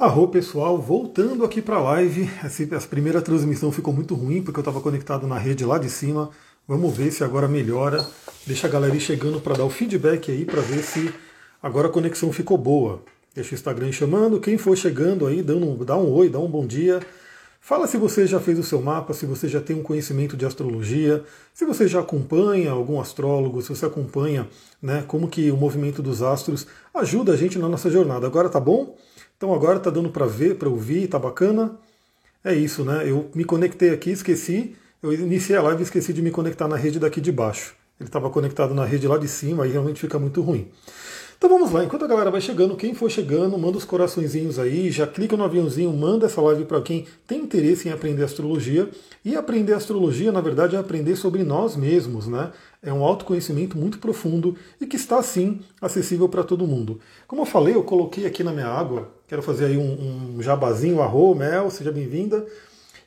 Arro pessoal, voltando aqui para a live. Essa primeira transmissão ficou muito ruim porque eu estava conectado na rede lá de cima. Vamos ver se agora melhora. Deixa a galera ir chegando para dar o feedback aí para ver se agora a conexão ficou boa. Deixa o Instagram chamando. Quem for chegando aí, dando, dá um oi, dá um bom dia. Fala se você já fez o seu mapa, se você já tem um conhecimento de astrologia, se você já acompanha algum astrólogo, se você acompanha né, como que o movimento dos astros ajuda a gente na nossa jornada. Agora tá bom? Então agora tá dando para ver, para ouvir, tá bacana? É isso, né? Eu me conectei aqui, esqueci, eu iniciei a live e esqueci de me conectar na rede daqui de baixo. Ele estava conectado na rede lá de cima, aí realmente fica muito ruim. Então vamos lá, enquanto a galera vai chegando, quem for chegando, manda os coraçõezinhos aí, já clica no aviãozinho, manda essa live para quem tem interesse em aprender astrologia. E aprender astrologia, na verdade, é aprender sobre nós mesmos, né? É um autoconhecimento muito profundo e que está sim acessível para todo mundo. Como eu falei, eu coloquei aqui na minha água, quero fazer aí um, um jabazinho, arro, mel, seja bem-vinda.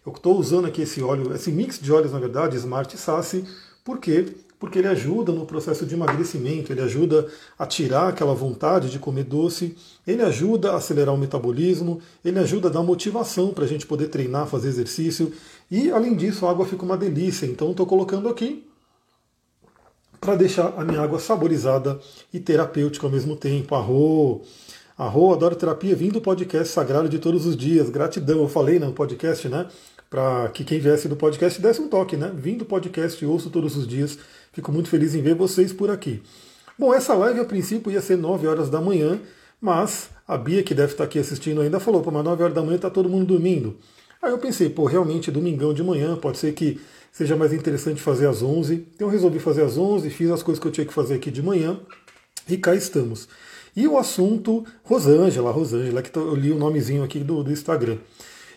Eu estou usando aqui esse óleo, esse mix de óleos, na verdade, Smart Sassy, por quê? porque ele ajuda no processo de emagrecimento, ele ajuda a tirar aquela vontade de comer doce, ele ajuda a acelerar o metabolismo, ele ajuda a dar motivação para a gente poder treinar, fazer exercício, e além disso a água fica uma delícia. Então estou colocando aqui para deixar a minha água saborizada e terapêutica ao mesmo tempo. Arro! Arro, adoro terapia, vindo do podcast Sagrado de todos os dias. Gratidão, eu falei no podcast, né? Para que quem viesse do podcast desse um toque, né? Vim do podcast, ouço todos os dias. Fico muito feliz em ver vocês por aqui. Bom, essa live a princípio ia ser 9 horas da manhã, mas a Bia, que deve estar aqui assistindo ainda, falou: pô, mas 9 horas da manhã está todo mundo dormindo. Aí eu pensei, pô, realmente domingão de manhã, pode ser que seja mais interessante fazer às 11. Então eu resolvi fazer às 11, fiz as coisas que eu tinha que fazer aqui de manhã e cá estamos. E o assunto, Rosângela, Rosângela, que eu li o nomezinho aqui do, do Instagram.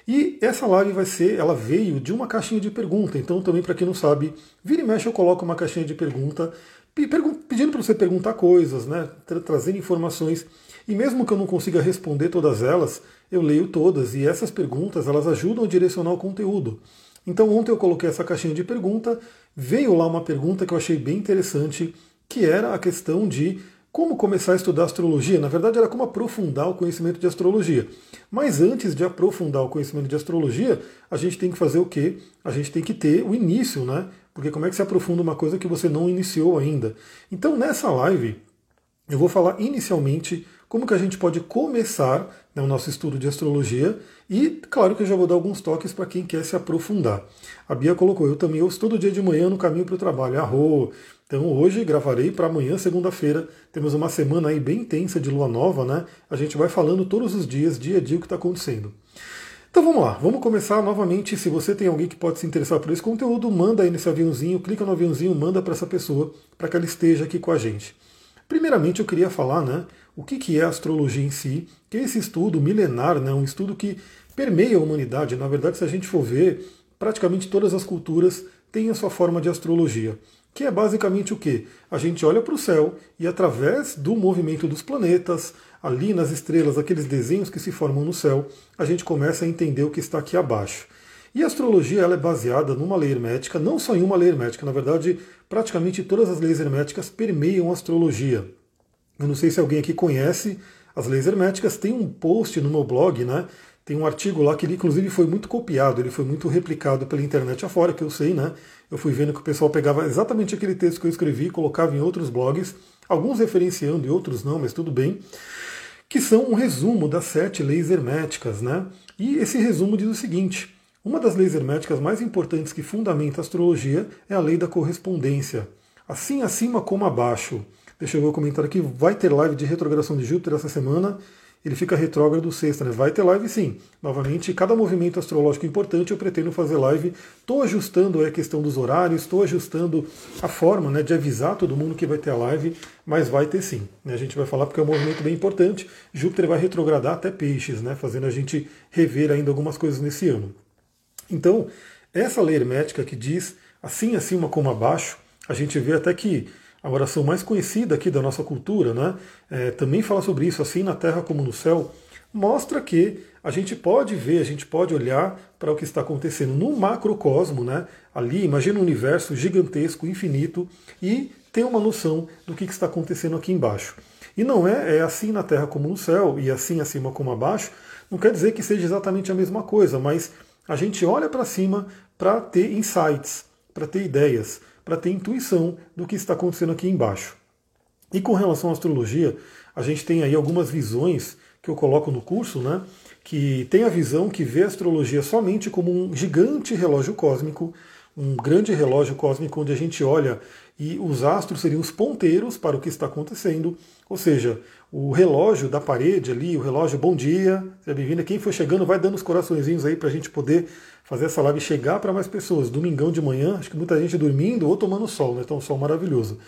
E essa live vai ser, ela veio de uma caixinha de pergunta. Então, também para quem não sabe, vira e mexe eu coloco uma caixinha de pergunta pedindo para você perguntar coisas, né, tra trazendo informações. E mesmo que eu não consiga responder todas elas, eu leio todas e essas perguntas elas ajudam a direcionar o conteúdo. Então ontem eu coloquei essa caixinha de pergunta, veio lá uma pergunta que eu achei bem interessante, que era a questão de como começar a estudar astrologia? Na verdade, era como aprofundar o conhecimento de astrologia. Mas antes de aprofundar o conhecimento de astrologia, a gente tem que fazer o quê? A gente tem que ter o início, né? Porque como é que se aprofunda uma coisa que você não iniciou ainda? Então, nessa live, eu vou falar inicialmente como que a gente pode começar né, o nosso estudo de astrologia e, claro que eu já vou dar alguns toques para quem quer se aprofundar. A Bia colocou, eu também ouço todo dia de manhã no caminho para o trabalho. Arro, então hoje gravarei para amanhã, segunda-feira. Temos uma semana aí bem intensa de lua nova, né? A gente vai falando todos os dias, dia a dia, o que está acontecendo. Então vamos lá, vamos começar novamente. Se você tem alguém que pode se interessar por esse conteúdo, manda aí nesse aviãozinho, clica no aviãozinho, manda para essa pessoa, para que ela esteja aqui com a gente. Primeiramente eu queria falar, né, o que, que é a astrologia em si, que é esse estudo milenar, né, um estudo que permeia a humanidade. Na verdade, se a gente for ver, praticamente todas as culturas têm a sua forma de astrologia que é basicamente o que? A gente olha para o céu e através do movimento dos planetas, ali nas estrelas, aqueles desenhos que se formam no céu, a gente começa a entender o que está aqui abaixo. E a astrologia ela é baseada numa lei hermética, não só em uma lei hermética, na verdade, praticamente todas as leis herméticas permeiam a astrologia. Eu não sei se alguém aqui conhece as leis herméticas, tem um post no meu blog, né? Tem um artigo lá que ele, inclusive, foi muito copiado, ele foi muito replicado pela internet afora, que eu sei, né? Eu fui vendo que o pessoal pegava exatamente aquele texto que eu escrevi, colocava em outros blogs, alguns referenciando e outros não, mas tudo bem, que são um resumo das sete leis herméticas, né? E esse resumo diz o seguinte: uma das leis herméticas mais importantes que fundamenta a astrologia é a lei da correspondência. Assim acima como abaixo. Deixa eu ver o comentário aqui. Vai ter live de retrogradação de Júpiter essa semana ele fica retrógrado sexta, né? Vai ter live sim. Novamente, cada movimento astrológico importante eu pretendo fazer live. Estou ajustando a questão dos horários, estou ajustando a forma né, de avisar todo mundo que vai ter a live, mas vai ter sim. Né? A gente vai falar porque é um movimento bem importante. Júpiter vai retrogradar até peixes, né? Fazendo a gente rever ainda algumas coisas nesse ano. Então, essa lei hermética que diz assim acima como abaixo, a gente vê até que a oração mais conhecida aqui da nossa cultura, né, é, também fala sobre isso, assim na terra como no céu, mostra que a gente pode ver, a gente pode olhar para o que está acontecendo no macrocosmo, né, ali, imagina um universo gigantesco, infinito, e ter uma noção do que está acontecendo aqui embaixo. E não é, é assim na Terra como no céu, e assim acima como abaixo, não quer dizer que seja exatamente a mesma coisa, mas a gente olha para cima para ter insights, para ter ideias, para ter intuição do que está acontecendo aqui embaixo. E com relação à astrologia, a gente tem aí algumas visões que eu coloco no curso, né? Que tem a visão que vê a astrologia somente como um gigante relógio cósmico, um grande relógio cósmico onde a gente olha e os astros seriam os ponteiros para o que está acontecendo, ou seja, o relógio da parede ali, o relógio bom dia, seja bem-vindo, quem for chegando vai dando os coraçõezinhos aí para a gente poder fazer essa live chegar para mais pessoas. Domingão de manhã, acho que muita gente dormindo ou tomando sol, né? Então, um sol maravilhoso.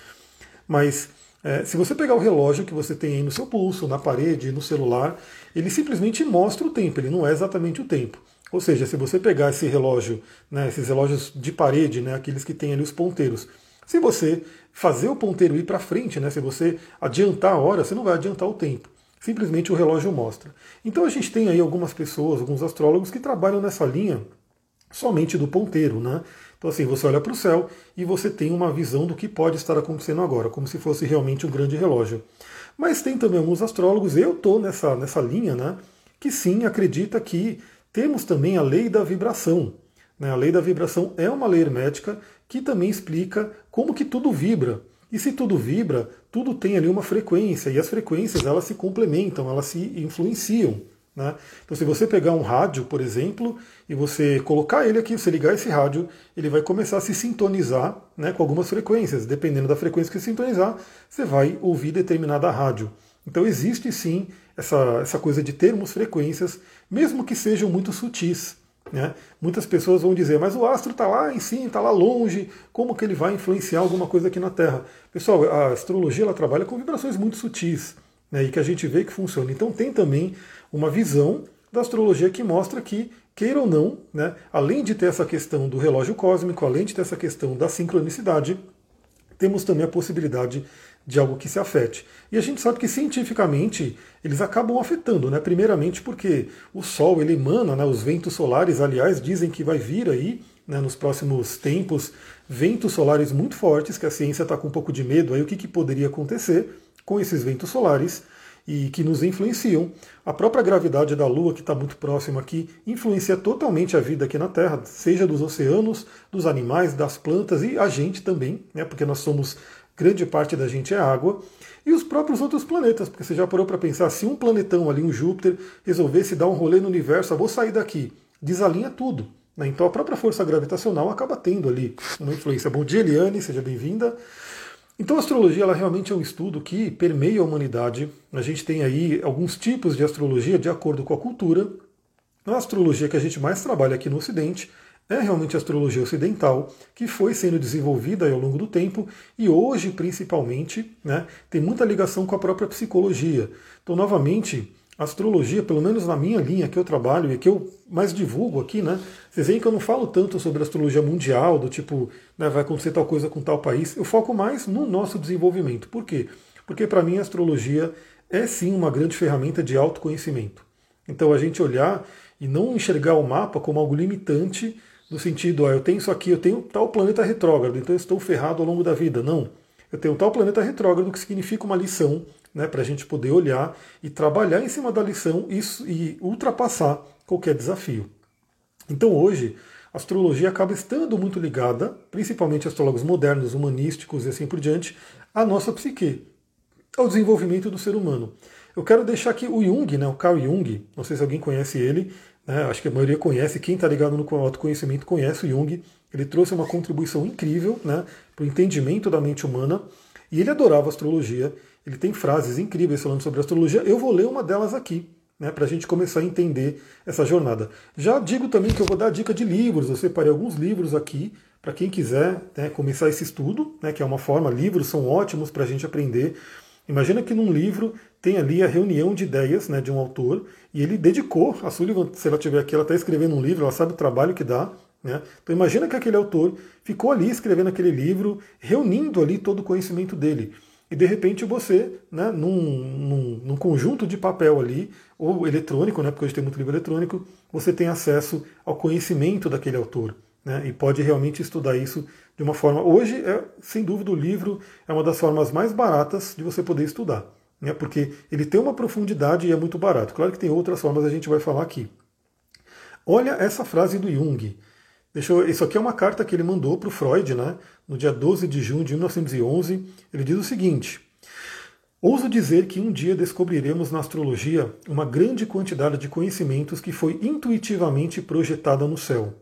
Mas é, se você pegar o relógio que você tem aí no seu pulso, na parede, no celular, ele simplesmente mostra o tempo, ele não é exatamente o tempo. Ou seja, se você pegar esse relógio, né, esses relógios de parede, né, aqueles que têm ali os ponteiros, se você fazer o ponteiro ir para frente, né, se você adiantar a hora, você não vai adiantar o tempo. Simplesmente o relógio mostra. Então a gente tem aí algumas pessoas, alguns astrólogos que trabalham nessa linha somente do ponteiro, né? Então assim, você olha para o céu e você tem uma visão do que pode estar acontecendo agora, como se fosse realmente um grande relógio. Mas tem também alguns astrólogos, eu estou nessa, nessa linha, né? Que sim acredita que temos também a lei da vibração. Né? A lei da vibração é uma lei hermética que também explica como que tudo vibra. E se tudo vibra, tudo tem ali uma frequência, e as frequências elas se complementam, elas se influenciam. Né? Então, se você pegar um rádio, por exemplo, e você colocar ele aqui, você ligar esse rádio, ele vai começar a se sintonizar né, com algumas frequências. Dependendo da frequência que sintonizar, você vai ouvir determinada rádio. Então, existe sim essa, essa coisa de termos frequências, mesmo que sejam muito sutis. Né? Muitas pessoas vão dizer, mas o astro está lá em cima, está lá longe, como que ele vai influenciar alguma coisa aqui na Terra? Pessoal, a astrologia ela trabalha com vibrações muito sutis né, e que a gente vê que funciona. Então tem também uma visão da astrologia que mostra que, queira ou não, né, além de ter essa questão do relógio cósmico, além de ter essa questão da sincronicidade, temos também a possibilidade de algo que se afete. E a gente sabe que cientificamente eles acabam afetando, né? Primeiramente porque o Sol ele emana, né, os ventos solares, aliás, dizem que vai vir aí né, nos próximos tempos ventos solares muito fortes, que a ciência está com um pouco de medo aí o que, que poderia acontecer com esses ventos solares e que nos influenciam. A própria gravidade da Lua, que está muito próxima aqui, influencia totalmente a vida aqui na Terra, seja dos oceanos, dos animais, das plantas e a gente também, né, porque nós somos, grande parte da gente é água, e os próprios outros planetas, porque você já parou para pensar, se um planetão ali, um Júpiter, resolvesse dar um rolê no universo, ah, vou sair daqui, desalinha tudo. Né? Então a própria força gravitacional acaba tendo ali uma influência. Bom dia, Eliane, seja bem-vinda. Então a astrologia ela realmente é um estudo que permeia a humanidade. A gente tem aí alguns tipos de astrologia de acordo com a cultura. A astrologia que a gente mais trabalha aqui no Ocidente é realmente a astrologia ocidental, que foi sendo desenvolvida ao longo do tempo e hoje, principalmente, né, tem muita ligação com a própria psicologia. Então, novamente, a astrologia, pelo menos na minha linha que eu trabalho e que eu mais divulgo aqui, né? Vocês veem que eu não falo tanto sobre astrologia mundial, do tipo, né, vai acontecer tal coisa com tal país. Eu foco mais no nosso desenvolvimento. Por quê? Porque para mim a astrologia é sim uma grande ferramenta de autoconhecimento. Então a gente olhar e não enxergar o mapa como algo limitante, no sentido, ó, eu tenho isso aqui, eu tenho tal planeta retrógrado, então eu estou ferrado ao longo da vida. Não. Eu tenho tal planeta retrógrado que significa uma lição né, para a gente poder olhar e trabalhar em cima da lição isso, e ultrapassar qualquer desafio. Então hoje, a astrologia acaba estando muito ligada, principalmente astrólogos modernos, humanísticos e assim por diante, à nossa psique, ao desenvolvimento do ser humano. Eu quero deixar aqui o Jung, né, o Carl Jung, não sei se alguém conhece ele, né, acho que a maioria conhece, quem está ligado no autoconhecimento conhece o Jung. Ele trouxe uma contribuição incrível né, para o entendimento da mente humana e ele adorava astrologia. Ele tem frases incríveis falando sobre astrologia. Eu vou ler uma delas aqui, né, para a gente começar a entender essa jornada. Já digo também que eu vou dar dica de livros. Eu separei alguns livros aqui para quem quiser né, começar esse estudo, né, que é uma forma. Livros são ótimos para a gente aprender. Imagina que num livro tem ali a reunião de ideias né, de um autor e ele dedicou, a Sullivan, se ela estiver aqui, ela está escrevendo um livro, ela sabe o trabalho que dá. Né? Então imagina que aquele autor ficou ali escrevendo aquele livro, reunindo ali todo o conhecimento dele e de repente você, né, num, num, num, conjunto de papel ali, ou eletrônico, né, porque hoje tem muito livro eletrônico, você tem acesso ao conhecimento daquele autor. Né, e pode realmente estudar isso de uma forma. Hoje, é, sem dúvida, o livro é uma das formas mais baratas de você poder estudar. né, porque ele tem uma profundidade e é muito barato. Claro que tem outras formas, a gente vai falar aqui. Olha essa frase do Jung. Deixa eu, isso aqui é uma carta que ele mandou para o Freud, né, no dia 12 de junho de 1911. Ele diz o seguinte: Ouso dizer que um dia descobriremos na astrologia uma grande quantidade de conhecimentos que foi intuitivamente projetada no céu.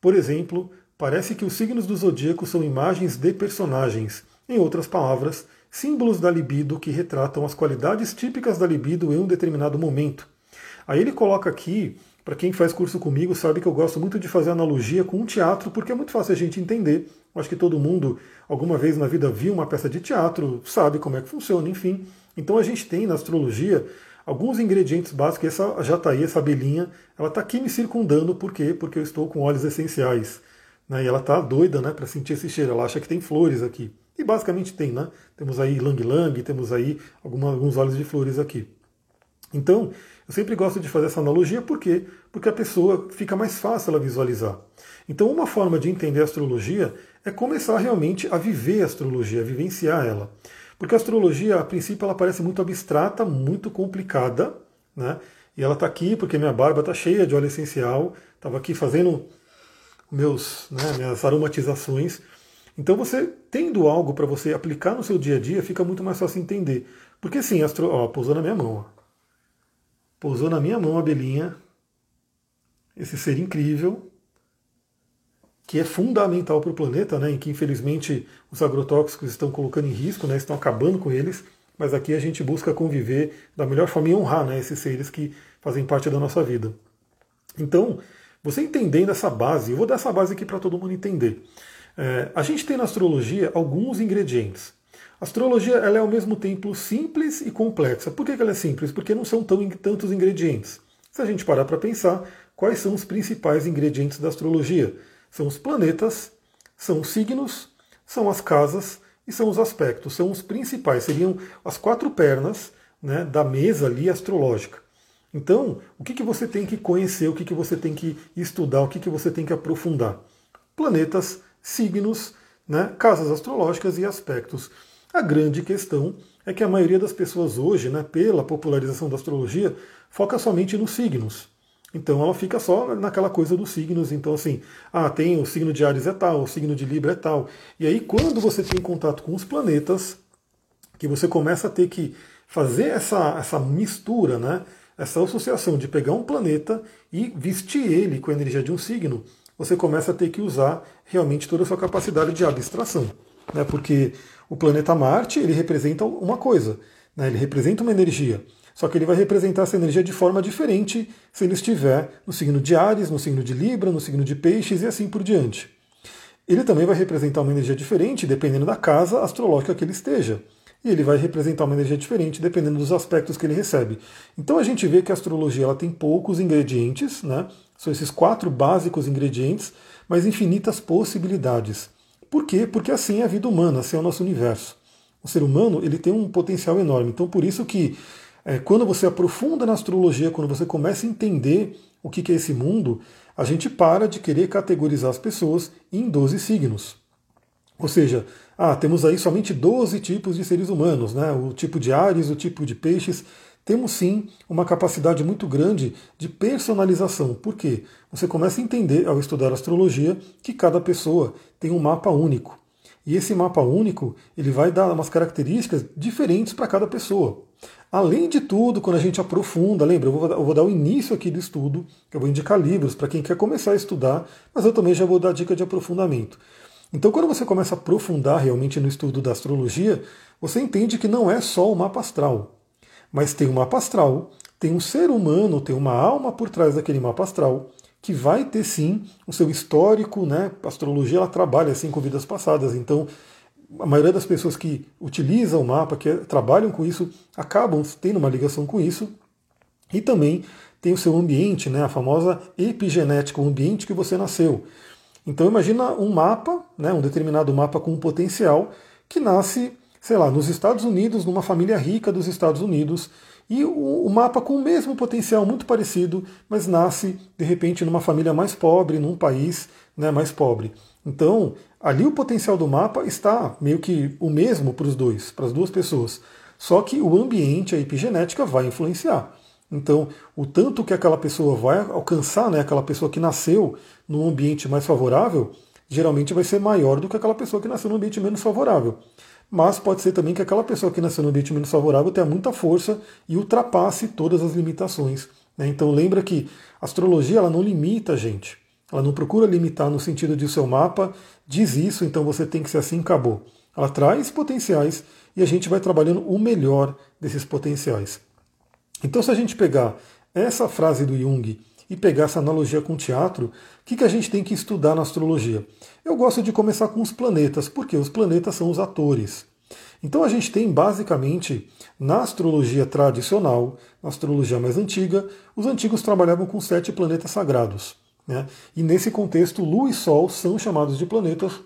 Por exemplo, parece que os signos do zodíaco são imagens de personagens, em outras palavras, símbolos da libido que retratam as qualidades típicas da libido em um determinado momento. Aí ele coloca aqui, para quem faz curso comigo, sabe que eu gosto muito de fazer analogia com o teatro, porque é muito fácil a gente entender. Acho que todo mundo alguma vez na vida viu uma peça de teatro, sabe como é que funciona, enfim. Então a gente tem na astrologia alguns ingredientes básicos. Essa jataí, essa abelhinha, ela está aqui me circundando, por quê? Porque eu estou com óleos essenciais. Né? E ela está doida né, para sentir esse cheiro, ela acha que tem flores aqui. E basicamente tem, né? Temos aí lang-lang, temos aí alguma, alguns óleos de flores aqui. Então, eu sempre gosto de fazer essa analogia, por quê? Porque a pessoa fica mais fácil ela visualizar. Então, uma forma de entender a astrologia é começar realmente a viver a astrologia, a vivenciar ela. Porque a astrologia, a princípio, ela parece muito abstrata, muito complicada, né? E ela está aqui porque minha barba está cheia de óleo essencial, estava aqui fazendo meus, né, minhas aromatizações. Então você tendo algo para você aplicar no seu dia a dia, fica muito mais fácil entender. Porque assim, astro... ó, pousou na minha mão. Ó. Pousou na minha mão a abelhinha. Esse ser incrível que é fundamental para o planeta, né, em que infelizmente os agrotóxicos estão colocando em risco, né, estão acabando com eles, mas aqui a gente busca conviver da melhor forma e honrar né, esses seres que fazem parte da nossa vida. Então, você entendendo essa base, eu vou dar essa base aqui para todo mundo entender. É, a gente tem na astrologia alguns ingredientes. A astrologia ela é ao mesmo tempo simples e complexa. Por que ela é simples? Porque não são tão, tantos ingredientes. Se a gente parar para pensar, quais são os principais ingredientes da astrologia? São os planetas, são os signos, são as casas e são os aspectos. São os principais, seriam as quatro pernas né, da mesa ali astrológica. Então, o que, que você tem que conhecer, o que, que você tem que estudar, o que, que você tem que aprofundar? Planetas, signos, né, casas astrológicas e aspectos. A grande questão é que a maioria das pessoas hoje, né, pela popularização da astrologia, foca somente nos signos. Então ela fica só naquela coisa dos signos. Então, assim, ah, tem o signo de Ares é tal, o signo de Libra é tal. E aí, quando você tem contato com os planetas, que você começa a ter que fazer essa, essa mistura, né? essa associação de pegar um planeta e vestir ele com a energia de um signo, você começa a ter que usar realmente toda a sua capacidade de abstração. Né? Porque o planeta Marte ele representa uma coisa, né? ele representa uma energia. Só que ele vai representar essa energia de forma diferente se ele estiver no signo de Ares, no signo de Libra, no signo de Peixes e assim por diante. Ele também vai representar uma energia diferente dependendo da casa astrológica que ele esteja. E ele vai representar uma energia diferente dependendo dos aspectos que ele recebe. Então a gente vê que a astrologia ela tem poucos ingredientes, né? são esses quatro básicos ingredientes, mas infinitas possibilidades. Por quê? Porque assim é a vida humana, assim é o nosso universo. O ser humano ele tem um potencial enorme. Então por isso que quando você aprofunda na astrologia, quando você começa a entender o que é esse mundo, a gente para de querer categorizar as pessoas em 12 signos. Ou seja, ah, temos aí somente 12 tipos de seres humanos, né? o tipo de Ares, o tipo de Peixes. Temos sim uma capacidade muito grande de personalização. Por quê? Você começa a entender, ao estudar astrologia, que cada pessoa tem um mapa único. E esse mapa único ele vai dar umas características diferentes para cada pessoa. Além de tudo, quando a gente aprofunda, lembra, eu vou, eu vou dar o início aqui do estudo, eu vou indicar livros para quem quer começar a estudar, mas eu também já vou dar dica de aprofundamento. Então, quando você começa a aprofundar realmente no estudo da astrologia, você entende que não é só o mapa astral, mas tem um mapa astral, tem um ser humano, tem uma alma por trás daquele mapa astral, que vai ter sim o seu histórico, né? A astrologia ela trabalha assim com vidas passadas, então a maioria das pessoas que utilizam o mapa, que trabalham com isso, acabam tendo uma ligação com isso. E também tem o seu ambiente, né, a famosa epigenética, o ambiente que você nasceu. Então imagina um mapa, né, um determinado mapa com um potencial que nasce, sei lá, nos Estados Unidos, numa família rica dos Estados Unidos, e o, mapa com o mesmo potencial, muito parecido, mas nasce de repente numa família mais pobre, num país né, mais pobre. Então, ali o potencial do mapa está meio que o mesmo para os dois, para as duas pessoas. Só que o ambiente, a epigenética, vai influenciar. Então, o tanto que aquela pessoa vai alcançar, né, aquela pessoa que nasceu num ambiente mais favorável, geralmente vai ser maior do que aquela pessoa que nasceu num ambiente menos favorável. Mas pode ser também que aquela pessoa que nasceu num ambiente menos favorável tenha muita força e ultrapasse todas as limitações. Né? Então lembra que a astrologia ela não limita a gente. Ela não procura limitar no sentido de o seu mapa diz isso, então você tem que ser assim, acabou. Ela traz potenciais e a gente vai trabalhando o melhor desses potenciais. Então, se a gente pegar essa frase do Jung e pegar essa analogia com o teatro, o que, que a gente tem que estudar na astrologia? Eu gosto de começar com os planetas, porque os planetas são os atores. Então a gente tem basicamente na astrologia tradicional, na astrologia mais antiga, os antigos trabalhavam com sete planetas sagrados. Né? E nesse contexto, Lua e Sol são chamados de planetas,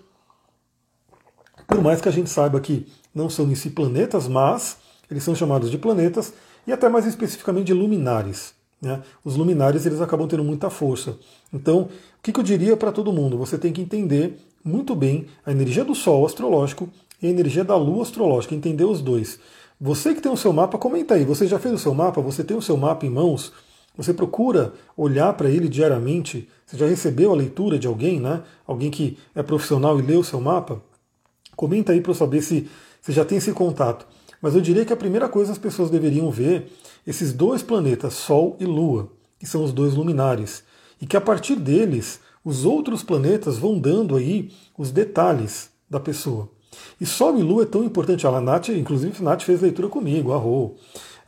por mais que a gente saiba que não são em si planetas, mas eles são chamados de planetas e até mais especificamente de luminares. Né? Os luminares eles acabam tendo muita força. Então, que, que eu diria para todo mundo? Você tem que entender muito bem a energia do Sol astrológico e a energia da Lua astrológica, entender os dois. Você que tem o seu mapa, comenta aí. Você já fez o seu mapa? Você tem o seu mapa em mãos? Você procura olhar para ele diariamente? Você já recebeu a leitura de alguém, né? Alguém que é profissional e leu o seu mapa? Comenta aí para eu saber se você já tem esse contato. Mas eu diria que a primeira coisa as pessoas deveriam ver esses dois planetas, Sol e Lua, que são os dois luminares, e que a partir deles os outros planetas vão dando aí os detalhes da pessoa. E Sol e Lua é tão importante. A Nath, inclusive, a Nath fez leitura comigo, a Rô.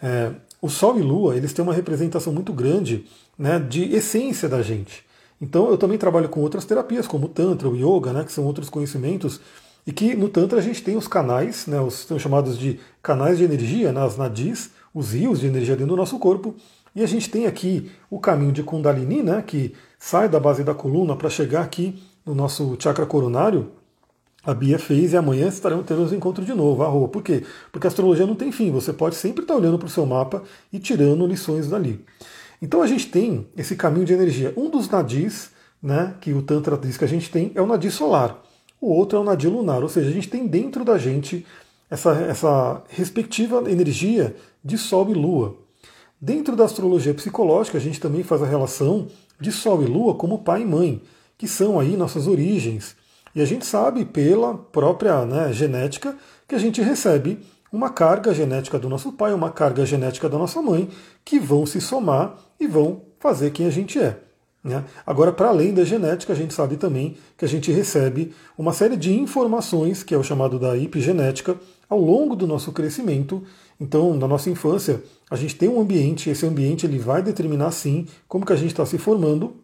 É, o Sol e Lua, eles têm uma representação muito grande né, de essência da gente. Então eu também trabalho com outras terapias, como o Tantra, o Yoga, né, que são outros conhecimentos, e que no Tantra a gente tem os canais, né, os são chamados de canais de energia, né, as nadis, os rios de energia dentro do nosso corpo, e a gente tem aqui o caminho de Kundalini, né, que sai da base da coluna para chegar aqui no nosso chakra coronário, a Bia fez e amanhã estaremos tendo um encontro de novo, a Rua. Por quê? Porque a astrologia não tem fim, você pode sempre estar olhando para o seu mapa e tirando lições dali. Então a gente tem esse caminho de energia. Um dos nadis, né, que o Tantra diz que a gente tem, é o nadi solar. O outro é o nadi lunar, ou seja, a gente tem dentro da gente essa, essa respectiva energia de Sol e Lua. Dentro da astrologia psicológica, a gente também faz a relação de Sol e Lua como pai e mãe, que são aí nossas origens e a gente sabe pela própria né, genética que a gente recebe uma carga genética do nosso pai, uma carga genética da nossa mãe, que vão se somar e vão fazer quem a gente é. Né? Agora, para além da genética, a gente sabe também que a gente recebe uma série de informações, que é o chamado da epigenética, ao longo do nosso crescimento. Então, na nossa infância, a gente tem um ambiente, esse ambiente ele vai determinar sim como que a gente está se formando,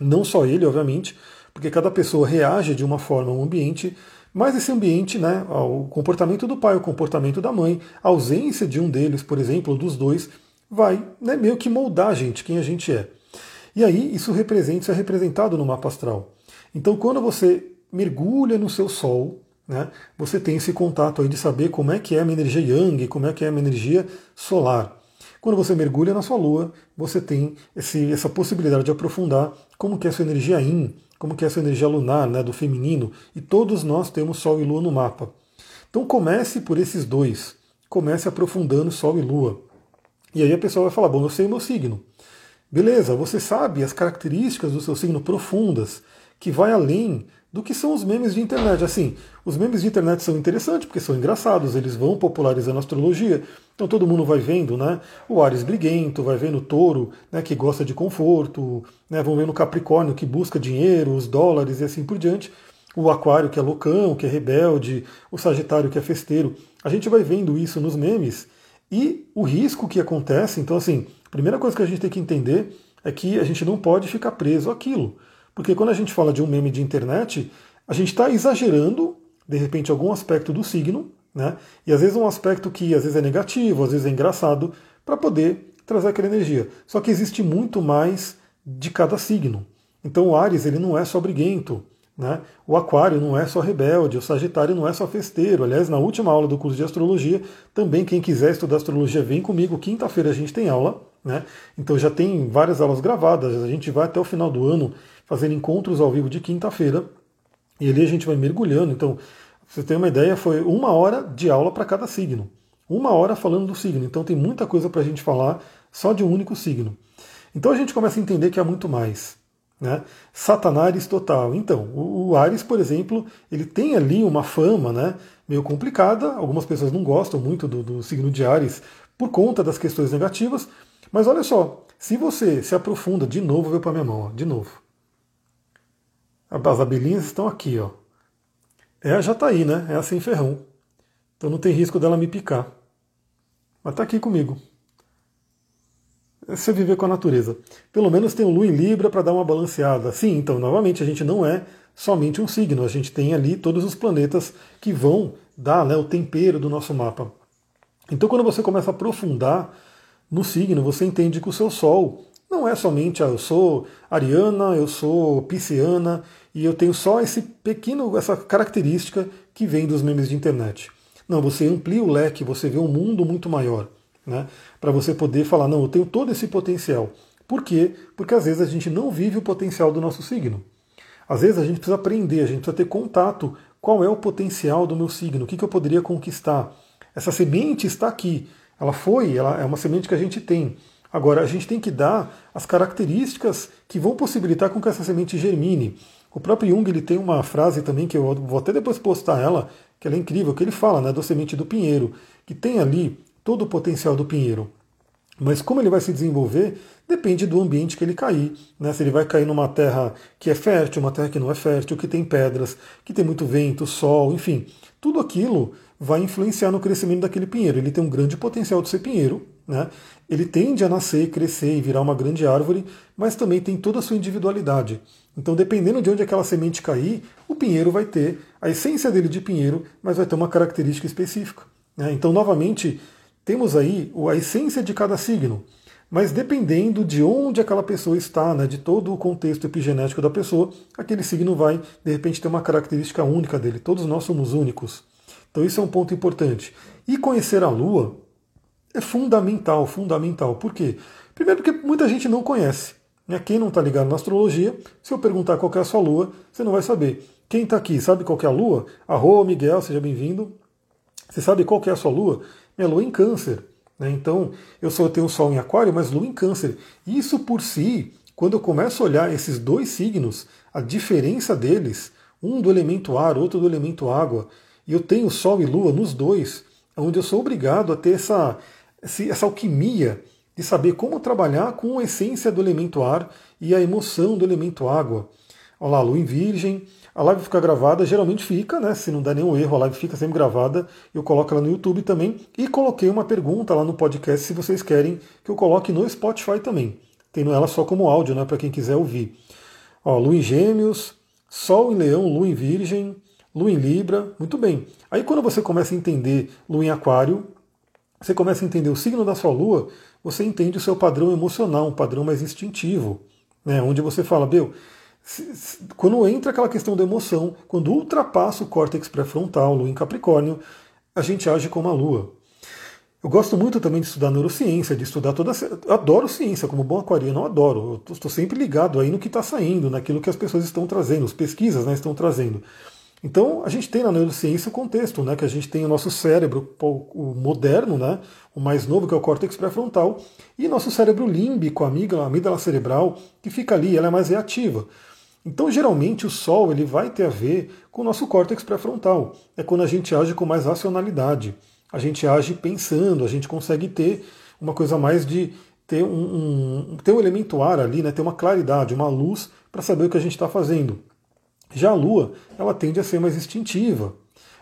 não só ele, obviamente, porque cada pessoa reage de uma forma ao ambiente, mas esse ambiente, né, o comportamento do pai, o comportamento da mãe, a ausência de um deles, por exemplo, ou dos dois, vai né, meio que moldar a gente, quem a gente é. E aí isso representa, isso é representado no mapa astral. Então quando você mergulha no seu sol, né, você tem esse contato aí de saber como é que é a minha energia yang, como é que é a minha energia solar. Quando você mergulha na sua lua, você tem esse, essa possibilidade de aprofundar como que é a sua energia yin, como que é essa energia lunar, né, do feminino, e todos nós temos Sol e Lua no mapa. Então comece por esses dois, comece aprofundando Sol e Lua. E aí a pessoa vai falar, bom, eu sei o meu signo. Beleza, você sabe as características do seu signo profundas, que vai além do que são os memes de internet. Assim, os memes de internet são interessantes porque são engraçados, eles vão popularizando a astrologia, então todo mundo vai vendo, né? O Ares briguento, vai vendo o touro, né, que gosta de conforto, né, vão vendo o Capricórnio que busca dinheiro, os dólares e assim por diante. O Aquário que é loucão, que é rebelde, o Sagitário que é festeiro. A gente vai vendo isso nos memes e o risco que acontece. Então, assim, a primeira coisa que a gente tem que entender é que a gente não pode ficar preso àquilo. Porque quando a gente fala de um meme de internet, a gente está exagerando, de repente, algum aspecto do signo, né? E às vezes um aspecto que às vezes é negativo, às vezes é engraçado, para poder trazer aquela energia. Só que existe muito mais de cada signo. Então o Ares ele não é só briguento, né? O Aquário não é só rebelde, o Sagitário não é só festeiro. Aliás, na última aula do curso de astrologia, também quem quiser estudar astrologia vem comigo. Quinta-feira a gente tem aula, né? Então já tem várias aulas gravadas. A gente vai até o final do ano fazendo encontros ao vivo de quinta-feira. E ali a gente vai mergulhando. Então, você ter uma ideia, foi uma hora de aula para cada signo. Uma hora falando do signo, então tem muita coisa para a gente falar só de um único signo. Então a gente começa a entender que há muito mais. Né? Satanás total. Então, o, o Ares, por exemplo, ele tem ali uma fama né, meio complicada. Algumas pessoas não gostam muito do, do signo de Ares por conta das questões negativas. Mas olha só, se você se aprofunda, de novo veio para minha mão, ó, de novo. As abelhinhas estão aqui, ó. É, já está aí, né? É a sem ferrão. Então não tem risco dela me picar. Mas está aqui comigo. É você viver com a natureza. Pelo menos tem o Lua em Libra para dar uma balanceada. Sim, então, novamente, a gente não é somente um signo. A gente tem ali todos os planetas que vão dar né, o tempero do nosso mapa. Então, quando você começa a aprofundar no signo, você entende que o seu Sol não é somente, ah, eu sou ariana, eu sou pisciana, e eu tenho só esse pequeno, essa característica que vem dos memes de internet. Não, você amplia o leque, você vê um mundo muito maior, né? Para você poder falar, não, eu tenho todo esse potencial. Por quê? Porque às vezes a gente não vive o potencial do nosso signo. Às vezes a gente precisa aprender, a gente precisa ter contato. Qual é o potencial do meu signo? O que, que eu poderia conquistar? Essa semente está aqui. Ela foi, ela é uma semente que a gente tem. Agora, a gente tem que dar as características que vão possibilitar com que essa semente germine. O próprio Jung ele tem uma frase também que eu vou até depois postar ela, que ela é incrível, que ele fala né, do semente do pinheiro, que tem ali todo o potencial do pinheiro. Mas como ele vai se desenvolver, depende do ambiente que ele cair. Né? Se ele vai cair numa terra que é fértil, uma terra que não é fértil, que tem pedras, que tem muito vento, sol, enfim. Tudo aquilo vai influenciar no crescimento daquele pinheiro. Ele tem um grande potencial de ser pinheiro, né? ele tende a nascer, crescer e virar uma grande árvore, mas também tem toda a sua individualidade. Então, dependendo de onde aquela semente cair, o pinheiro vai ter a essência dele de pinheiro, mas vai ter uma característica específica. Né? Então, novamente, temos aí a essência de cada signo, mas dependendo de onde aquela pessoa está, né, de todo o contexto epigenético da pessoa, aquele signo vai, de repente, ter uma característica única dele. Todos nós somos únicos. Então, isso é um ponto importante. E conhecer a Lua é fundamental, fundamental. Por quê? Primeiro, porque muita gente não conhece. Né? Quem não está ligado na astrologia, se eu perguntar qual é a sua lua, você não vai saber. Quem está aqui sabe qual é a lua? Arroa, Miguel, seja bem-vindo. Você sabe qual é a sua lua? Minha lua é em câncer. Né? Então, eu só tenho sol em aquário, mas lua em câncer. Isso por si, quando eu começo a olhar esses dois signos, a diferença deles, um do elemento ar, outro do elemento água, e eu tenho sol e lua nos dois, onde eu sou obrigado a ter essa, essa alquimia de saber como trabalhar com a essência do elemento ar e a emoção do elemento água. Olha lá, lua em virgem, a live fica gravada, geralmente fica, né? Se não der nenhum erro, a live fica sempre gravada. Eu coloco ela no YouTube também. E coloquei uma pergunta lá no podcast se vocês querem que eu coloque no Spotify também. Tendo ela só como áudio, né? Para quem quiser ouvir. Ó, Lua em Gêmeos, Sol em Leão, Lua em Virgem, Lua em Libra. Muito bem. Aí quando você começa a entender Lua em Aquário, você começa a entender o signo da sua Lua, você entende o seu padrão emocional, um padrão mais instintivo, né? onde você fala, meu, quando entra aquela questão da emoção, quando ultrapassa o córtex pré-frontal, lua em Capricórnio, a gente age como a lua. Eu gosto muito também de estudar neurociência, de estudar toda. Adoro ciência, como bom aquariano, eu adoro. Eu estou sempre ligado aí no que está saindo, naquilo que as pessoas estão trazendo, as pesquisas né, estão trazendo. Então, a gente tem na neurociência o contexto, né, que a gente tem o nosso cérebro o moderno, né, o mais novo, que é o córtex pré-frontal, e nosso cérebro límbico, a amígdala, a amígdala cerebral, que fica ali, ela é mais reativa. Então, geralmente, o Sol ele vai ter a ver com o nosso córtex pré-frontal. É quando a gente age com mais racionalidade. A gente age pensando, a gente consegue ter uma coisa mais de ter um, um ter um elemento ar ali, né, ter uma claridade, uma luz para saber o que a gente está fazendo. Já a Lua, ela tende a ser mais instintiva.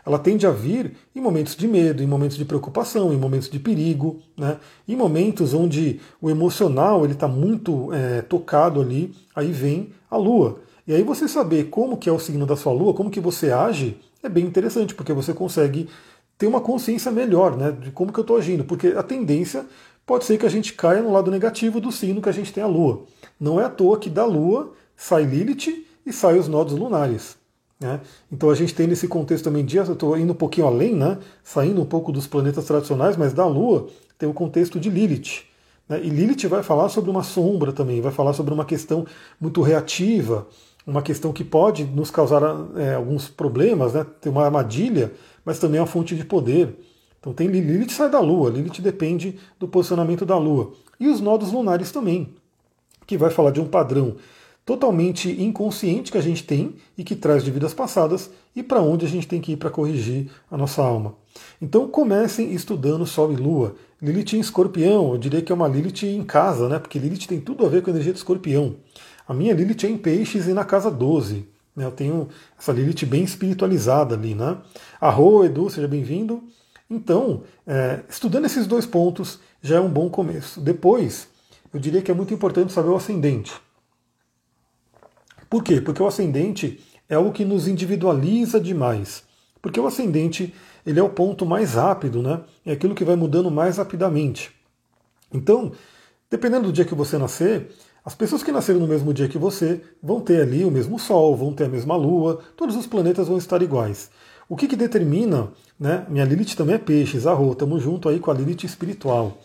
Ela tende a vir em momentos de medo, em momentos de preocupação, em momentos de perigo, né? em momentos onde o emocional ele está muito é, tocado ali, aí vem a Lua. E aí você saber como que é o signo da sua Lua, como que você age, é bem interessante, porque você consegue ter uma consciência melhor né, de como que eu estou agindo, porque a tendência pode ser que a gente caia no lado negativo do signo que a gente tem a Lua. Não é à toa que da Lua sai Lilith e saem os nodos lunares. Né? Então a gente tem nesse contexto também de, estou indo um pouquinho além, né? saindo um pouco dos planetas tradicionais, mas da Lua tem o contexto de Lilith. Né? E Lilith vai falar sobre uma sombra também, vai falar sobre uma questão muito reativa, uma questão que pode nos causar é, alguns problemas, né? tem uma armadilha, mas também é uma fonte de poder. Então tem Lilith sai da Lua, Lilith depende do posicionamento da Lua. E os nodos lunares também, que vai falar de um padrão totalmente inconsciente que a gente tem e que traz de vidas passadas e para onde a gente tem que ir para corrigir a nossa alma. Então comecem estudando Sol e Lua. Lilith em escorpião, eu diria que é uma Lilith em casa, né? Porque Lilith tem tudo a ver com a energia do escorpião. A minha Lilith é em peixes e na casa 12. Né? Eu tenho essa Lilith bem espiritualizada ali, né? Arro, Edu, seja bem-vindo. Então, é, estudando esses dois pontos já é um bom começo. Depois, eu diria que é muito importante saber o ascendente. Por quê? Porque o ascendente é algo que nos individualiza demais. Porque o ascendente ele é o ponto mais rápido, né? É aquilo que vai mudando mais rapidamente. Então, dependendo do dia que você nascer, as pessoas que nasceram no mesmo dia que você vão ter ali o mesmo Sol, vão ter a mesma Lua, todos os planetas vão estar iguais. O que, que determina, né? Minha Lilith também é peixes, arro, estamos junto aí com a Lilith espiritual.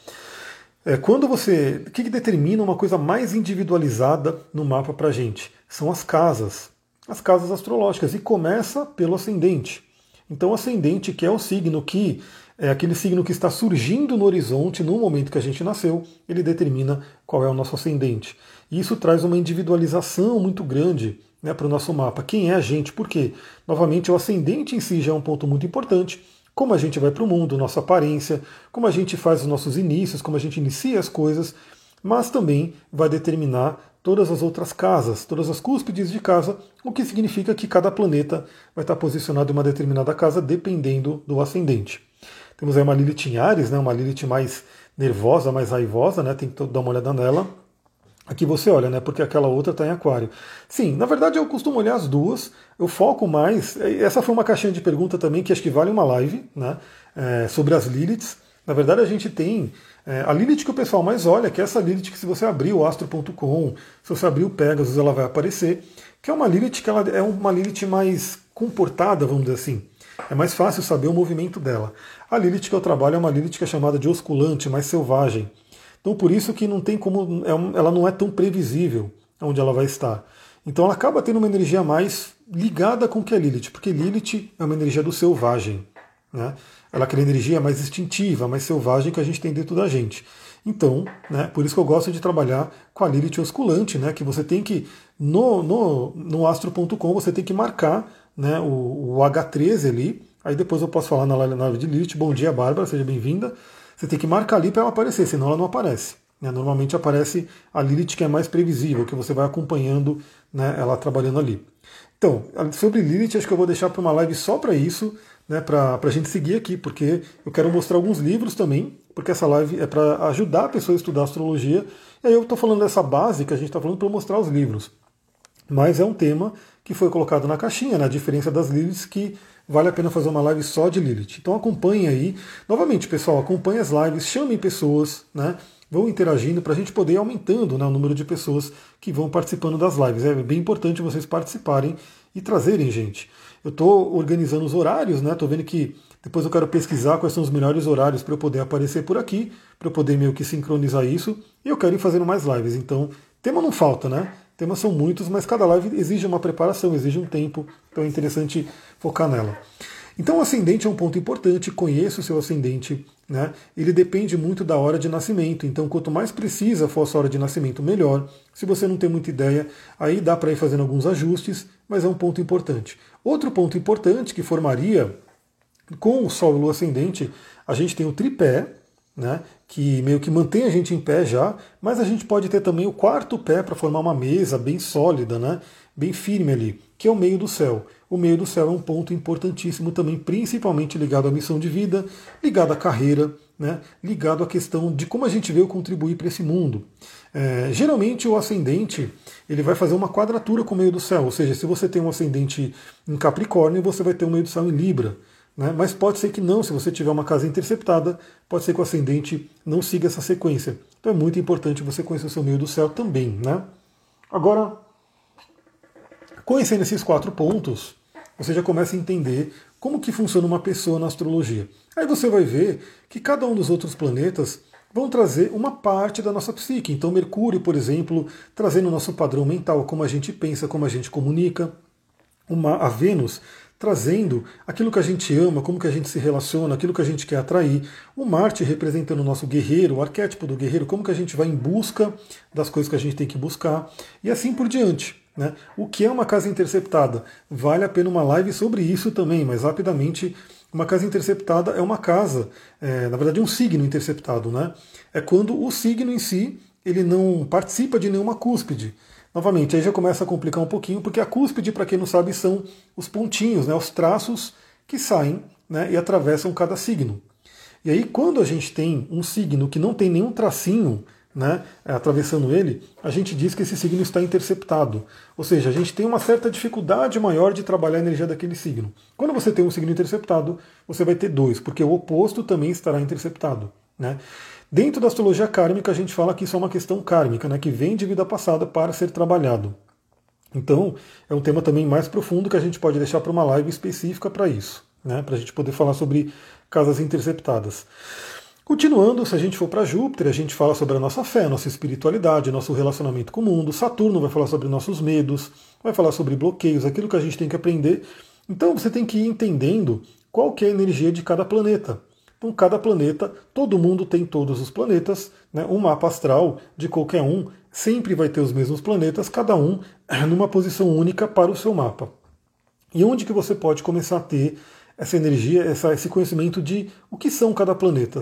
É, quando você. O que, que determina uma coisa mais individualizada no mapa para gente? São as casas, as casas astrológicas, e começa pelo ascendente. Então, o ascendente, que é o signo que é aquele signo que está surgindo no horizonte no momento que a gente nasceu, ele determina qual é o nosso ascendente. E isso traz uma individualização muito grande né, para o nosso mapa. Quem é a gente? Por quê? Novamente, o ascendente em si já é um ponto muito importante. Como a gente vai para o mundo, nossa aparência, como a gente faz os nossos inícios, como a gente inicia as coisas, mas também vai determinar todas as outras casas, todas as cúspides de casa, o que significa que cada planeta vai estar posicionado em uma determinada casa dependendo do ascendente. Temos aí uma Lilith em Ares, né, uma Lilith mais nervosa, mais raivosa, né, tem que dar uma olhada nela. Aqui você olha, né? Porque aquela outra está em aquário. Sim, na verdade eu costumo olhar as duas. Eu foco mais. Essa foi uma caixinha de pergunta também que acho que vale uma live, né? É, sobre as Liliths. Na verdade a gente tem é, a Lilith que o pessoal mais olha, que é essa Lilith que se você abrir o astro.com, se você abrir o Pegasus, ela vai aparecer. Que é uma Lilith que ela é uma Lilith mais comportada, vamos dizer assim. É mais fácil saber o movimento dela. A Lilith que eu trabalho é uma Lilith que é chamada de osculante, mais selvagem. Então por isso que não tem como, é ela não é tão previsível onde ela vai estar. Então ela acaba tendo uma energia mais ligada com o que é Lilith, porque Lilith é uma energia do selvagem. Né? Ela aquela energia mais instintiva, mais selvagem que a gente tem dentro da gente. Então, né, por isso que eu gosto de trabalhar com a Lilith osculante, né, que você tem que, no, no, no astro.com, você tem que marcar né, o, o H13 ali, aí depois eu posso falar na live de Lilith, bom dia Bárbara, seja bem-vinda, você tem que marcar ali para ela aparecer, senão ela não aparece. Né? Normalmente aparece a Lilith que é mais previsível, que você vai acompanhando né, ela trabalhando ali. Então, sobre Lilith, acho que eu vou deixar para uma live só para isso, né, para a gente seguir aqui, porque eu quero mostrar alguns livros também, porque essa live é para ajudar a pessoa a estudar astrologia. E aí eu estou falando dessa base que a gente está falando para mostrar os livros. Mas é um tema que foi colocado na caixinha, na né, diferença das Liliths, que vale a pena fazer uma live só de Lilith. Então acompanhe aí. Novamente, pessoal, acompanhe as lives, chamem pessoas, né? Vão interagindo para a gente poder ir aumentando né, o número de pessoas que vão participando das lives. É bem importante vocês participarem e trazerem gente. Eu estou organizando os horários, né? Estou vendo que depois eu quero pesquisar quais são os melhores horários para eu poder aparecer por aqui, para eu poder meio que sincronizar isso. E eu quero ir fazendo mais lives. Então, tema não falta, né? Temas são muitos, mas cada live exige uma preparação, exige um tempo, então é interessante focar nela. Então o ascendente é um ponto importante, conheça o seu ascendente, né? Ele depende muito da hora de nascimento, então quanto mais precisa for a sua hora de nascimento, melhor. Se você não tem muita ideia, aí dá para ir fazendo alguns ajustes, mas é um ponto importante. Outro ponto importante que formaria com o Sol e Lua ascendente, a gente tem o tripé, né, que meio que mantém a gente em pé já, mas a gente pode ter também o quarto pé para formar uma mesa bem sólida, né, bem firme ali, que é o meio do céu. O meio do céu é um ponto importantíssimo também, principalmente ligado à missão de vida, ligado à carreira, né, ligado à questão de como a gente veio contribuir para esse mundo. É, geralmente o ascendente ele vai fazer uma quadratura com o meio do céu, ou seja, se você tem um ascendente em Capricórnio, você vai ter um meio do céu em Libra. Né? Mas pode ser que não, se você tiver uma casa interceptada, pode ser que o ascendente não siga essa sequência. Então é muito importante você conhecer o seu meio do céu também. Né? Agora, conhecendo esses quatro pontos, você já começa a entender como que funciona uma pessoa na astrologia. Aí você vai ver que cada um dos outros planetas vão trazer uma parte da nossa psique. Então, Mercúrio, por exemplo, trazendo o nosso padrão mental, como a gente pensa, como a gente comunica. Uma, a Vênus trazendo aquilo que a gente ama, como que a gente se relaciona, aquilo que a gente quer atrair. O Marte representando o nosso guerreiro, o arquétipo do guerreiro, como que a gente vai em busca das coisas que a gente tem que buscar e assim por diante. Né? O que é uma casa interceptada? Vale a pena uma live sobre isso também, mas rapidamente uma casa interceptada é uma casa, é, na verdade um signo interceptado, né? É quando o signo em si ele não participa de nenhuma cúspide. Novamente, aí já começa a complicar um pouquinho, porque a cúspide, para quem não sabe, são os pontinhos, né, os traços que saem né, e atravessam cada signo. E aí, quando a gente tem um signo que não tem nenhum tracinho né, atravessando ele, a gente diz que esse signo está interceptado. Ou seja, a gente tem uma certa dificuldade maior de trabalhar a energia daquele signo. Quando você tem um signo interceptado, você vai ter dois, porque o oposto também estará interceptado. Né? Dentro da astrologia kármica, a gente fala que isso é uma questão kármica, né, que vem de vida passada para ser trabalhado. Então, é um tema também mais profundo que a gente pode deixar para uma live específica para isso, né, para a gente poder falar sobre casas interceptadas. Continuando, se a gente for para Júpiter, a gente fala sobre a nossa fé, nossa espiritualidade, nosso relacionamento com o mundo. Saturno vai falar sobre nossos medos, vai falar sobre bloqueios, aquilo que a gente tem que aprender. Então você tem que ir entendendo qual que é a energia de cada planeta. Então, cada planeta, todo mundo tem todos os planetas, né? o mapa astral de qualquer um sempre vai ter os mesmos planetas, cada um numa posição única para o seu mapa. E onde que você pode começar a ter essa energia, essa, esse conhecimento de o que são cada planeta?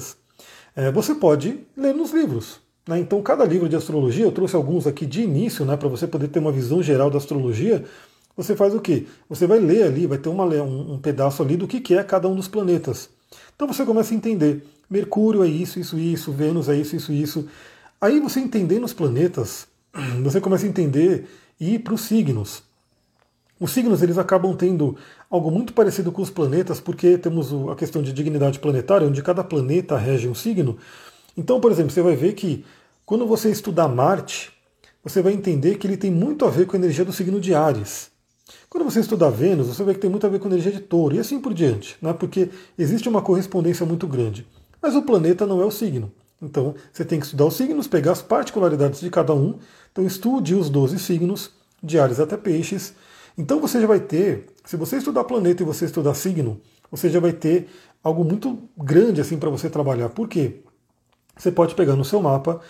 É, você pode ler nos livros. Né? Então, cada livro de astrologia, eu trouxe alguns aqui de início, né, para você poder ter uma visão geral da astrologia. Você faz o quê? Você vai ler ali, vai ter uma, um, um pedaço ali do que, que é cada um dos planetas. Então você começa a entender. Mercúrio é isso, isso, isso, Vênus é isso, isso, isso. Aí você entendendo os planetas, você começa a entender e ir para os signos. Os signos eles acabam tendo algo muito parecido com os planetas, porque temos a questão de dignidade planetária, onde cada planeta rege um signo. Então, por exemplo, você vai ver que quando você estudar Marte, você vai entender que ele tem muito a ver com a energia do signo de Ares. Quando você estudar Vênus, você vê que tem muito a ver com energia de touro, e assim por diante, né? porque existe uma correspondência muito grande. Mas o planeta não é o signo. Então, você tem que estudar os signos, pegar as particularidades de cada um. Então, estude os 12 signos, de Ares até Peixes. Então, você já vai ter, se você estudar planeta e você estudar signo, você já vai ter algo muito grande assim para você trabalhar. Por quê? Você pode pegar no seu mapa,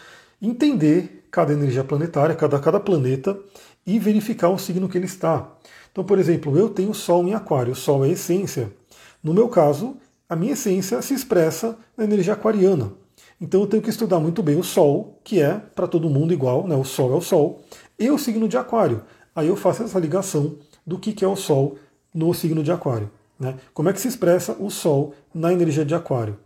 entender cada energia planetária, cada, cada planeta, e verificar o signo que ele está. Então, por exemplo, eu tenho Sol em Aquário, Sol é essência. No meu caso, a minha essência se expressa na energia aquariana. Então eu tenho que estudar muito bem o Sol, que é para todo mundo igual, né? o Sol é o Sol, e o signo de Aquário. Aí eu faço essa ligação do que é o Sol no signo de Aquário. Né? Como é que se expressa o Sol na energia de Aquário?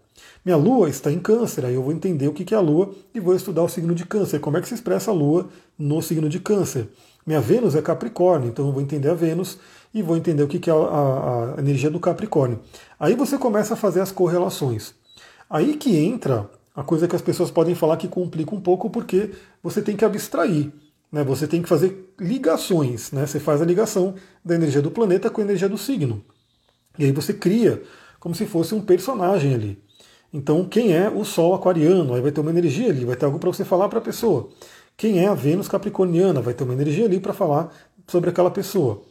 Minha Lua está em Câncer, aí eu vou entender o que é a Lua e vou estudar o signo de Câncer. Como é que se expressa a Lua no signo de Câncer? Minha Vênus é Capricórnio, então eu vou entender a Vênus e vou entender o que é a, a energia do Capricórnio. Aí você começa a fazer as correlações. Aí que entra a coisa que as pessoas podem falar que complica um pouco, porque você tem que abstrair. Né? Você tem que fazer ligações. Né? Você faz a ligação da energia do planeta com a energia do signo. E aí você cria como se fosse um personagem ali. Então, quem é o Sol aquariano? Aí vai ter uma energia ali, vai ter algo para você falar para a pessoa. Quem é a Vênus capricorniana? Vai ter uma energia ali para falar sobre aquela pessoa.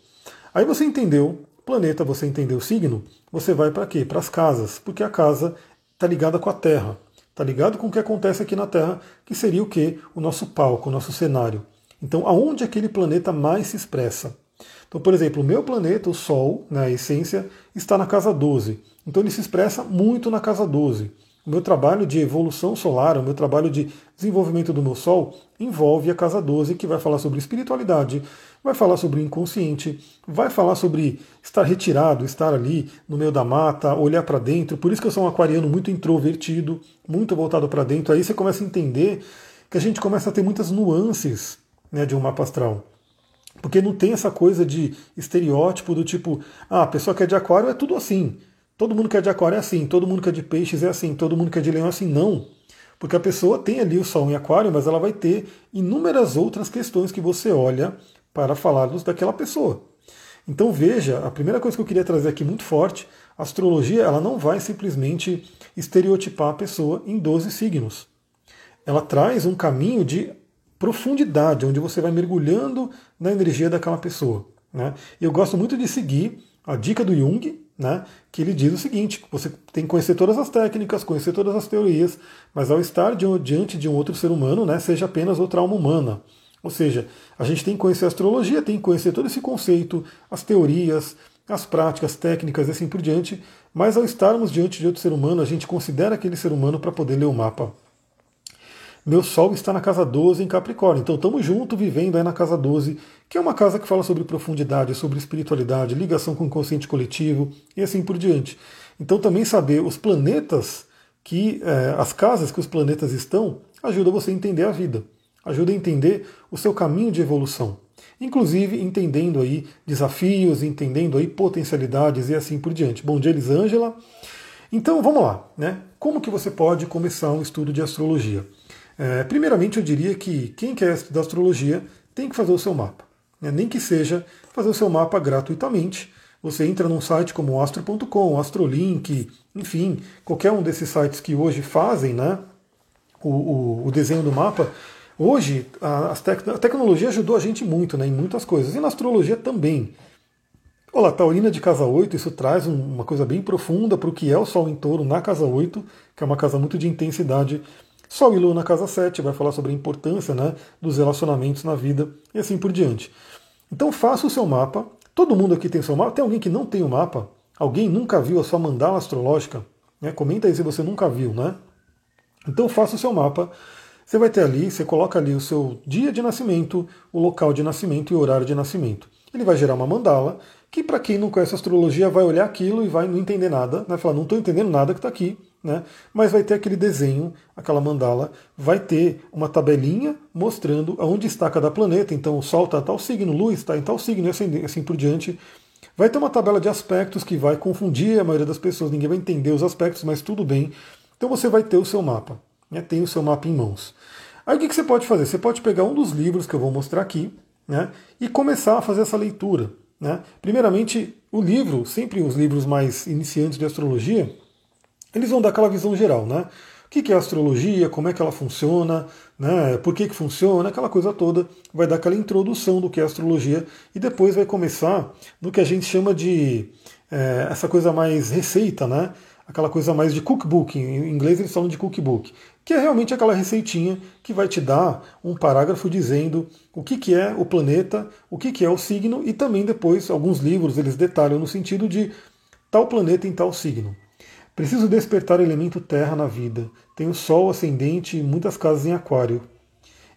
Aí você entendeu planeta, você entendeu o signo, você vai para quê? Para as casas, porque a casa está ligada com a Terra, está ligado com o que acontece aqui na Terra, que seria o que? O nosso palco, o nosso cenário. Então, aonde aquele planeta mais se expressa? Então, por exemplo, o meu planeta, o Sol, na essência, está na casa 12. Então ele se expressa muito na casa 12. O meu trabalho de evolução solar, o meu trabalho de desenvolvimento do meu Sol, envolve a casa 12, que vai falar sobre espiritualidade, vai falar sobre o inconsciente, vai falar sobre estar retirado, estar ali no meio da mata, olhar para dentro. Por isso que eu sou um aquariano muito introvertido, muito voltado para dentro. Aí você começa a entender que a gente começa a ter muitas nuances né, de um mapa astral. Porque não tem essa coisa de estereótipo do tipo, ah, a pessoa que é de aquário é tudo assim. Todo mundo que é de aquário é assim, todo mundo que é de peixes é assim, todo mundo que é de leão é assim. Não. Porque a pessoa tem ali o sol em aquário, mas ela vai ter inúmeras outras questões que você olha para falar daquela pessoa. Então veja, a primeira coisa que eu queria trazer aqui muito forte, a astrologia ela não vai simplesmente estereotipar a pessoa em 12 signos. Ela traz um caminho de profundidade, onde você vai mergulhando na energia daquela pessoa. Né? Eu gosto muito de seguir a dica do Jung, né, que ele diz o seguinte: você tem que conhecer todas as técnicas, conhecer todas as teorias, mas ao estar diante de um outro ser humano, né, seja apenas outra alma humana. Ou seja, a gente tem que conhecer a astrologia, tem que conhecer todo esse conceito, as teorias, as práticas, técnicas e assim por diante, mas ao estarmos diante de outro ser humano, a gente considera aquele ser humano para poder ler o mapa. Meu Sol está na casa 12 em Capricórnio, então estamos juntos vivendo aí na casa 12, que é uma casa que fala sobre profundidade, sobre espiritualidade, ligação com o consciente coletivo e assim por diante. Então também saber os planetas que é, as casas que os planetas estão ajuda você a entender a vida, ajuda a entender o seu caminho de evolução inclusive entendendo aí desafios, entendendo aí potencialidades e assim por diante. Bom dia, Elisângela. Então vamos lá, né? Como que você pode começar um estudo de astrologia? É, primeiramente, eu diria que quem quer estudar astrologia tem que fazer o seu mapa, né? nem que seja fazer o seu mapa gratuitamente. Você entra num site como astro.com, Astrolink, enfim, qualquer um desses sites que hoje fazem né, o, o, o desenho do mapa, Hoje, a, tec a tecnologia ajudou a gente muito né, em muitas coisas, e na astrologia também. Olá, Taurina de casa 8, isso traz um, uma coisa bem profunda para o que é o Sol em touro na casa 8, que é uma casa muito de intensidade. Sol e Lua na casa 7 vai falar sobre a importância né, dos relacionamentos na vida e assim por diante. Então faça o seu mapa. Todo mundo aqui tem seu mapa. Tem alguém que não tem o mapa? Alguém nunca viu a sua mandala astrológica? Né? Comenta aí se você nunca viu, né? Então faça o seu mapa. Você vai ter ali, você coloca ali o seu dia de nascimento, o local de nascimento e o horário de nascimento. Ele vai gerar uma mandala, que para quem não conhece astrologia vai olhar aquilo e vai não entender nada, vai falar, não estou entendendo nada que está aqui, né? mas vai ter aquele desenho, aquela mandala, vai ter uma tabelinha mostrando aonde está cada planeta, então o Sol está em tal signo, Lua está em tal signo e assim, assim por diante. Vai ter uma tabela de aspectos que vai confundir a maioria das pessoas, ninguém vai entender os aspectos, mas tudo bem. Então você vai ter o seu mapa né, tem o seu mapa em mãos. Aí o que, você pode fazer? Você pode pegar um dos livros que eu vou mostrar aqui né, e começar a fazer essa leitura. Né? Primeiramente, o livro, sempre os livros mais iniciantes de astrologia, eles vão dar aquela visão geral, né? O que é astrologia, como é que ela funciona, né? por que, que funciona, aquela coisa toda, vai dar aquela introdução do que é astrologia e depois vai começar no que a gente chama de é, essa coisa mais receita, né? aquela coisa mais de cookbook, em inglês eles falam de cookbook, que é realmente aquela receitinha que vai te dar um parágrafo dizendo o que, que é o planeta, o que, que é o signo, e também depois alguns livros eles detalham no sentido de tal planeta em tal signo. Preciso despertar o elemento terra na vida. Tenho Sol ascendente e muitas casas em aquário.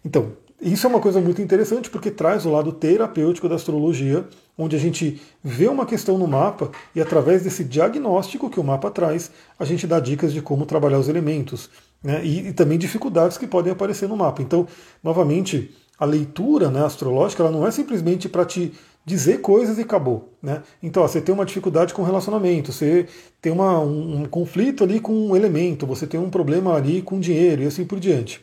Então, isso é uma coisa muito interessante porque traz o lado terapêutico da astrologia, onde a gente vê uma questão no mapa e através desse diagnóstico que o mapa traz, a gente dá dicas de como trabalhar os elementos né? e, e, também dificuldades que podem aparecer no mapa. Então, novamente, a leitura né, astrológica ela não é simplesmente para te dizer coisas e acabou. Né? Então, ó, você tem uma dificuldade com relacionamento, você tem uma, um, um conflito ali com um elemento, você tem um problema ali com dinheiro e assim por diante.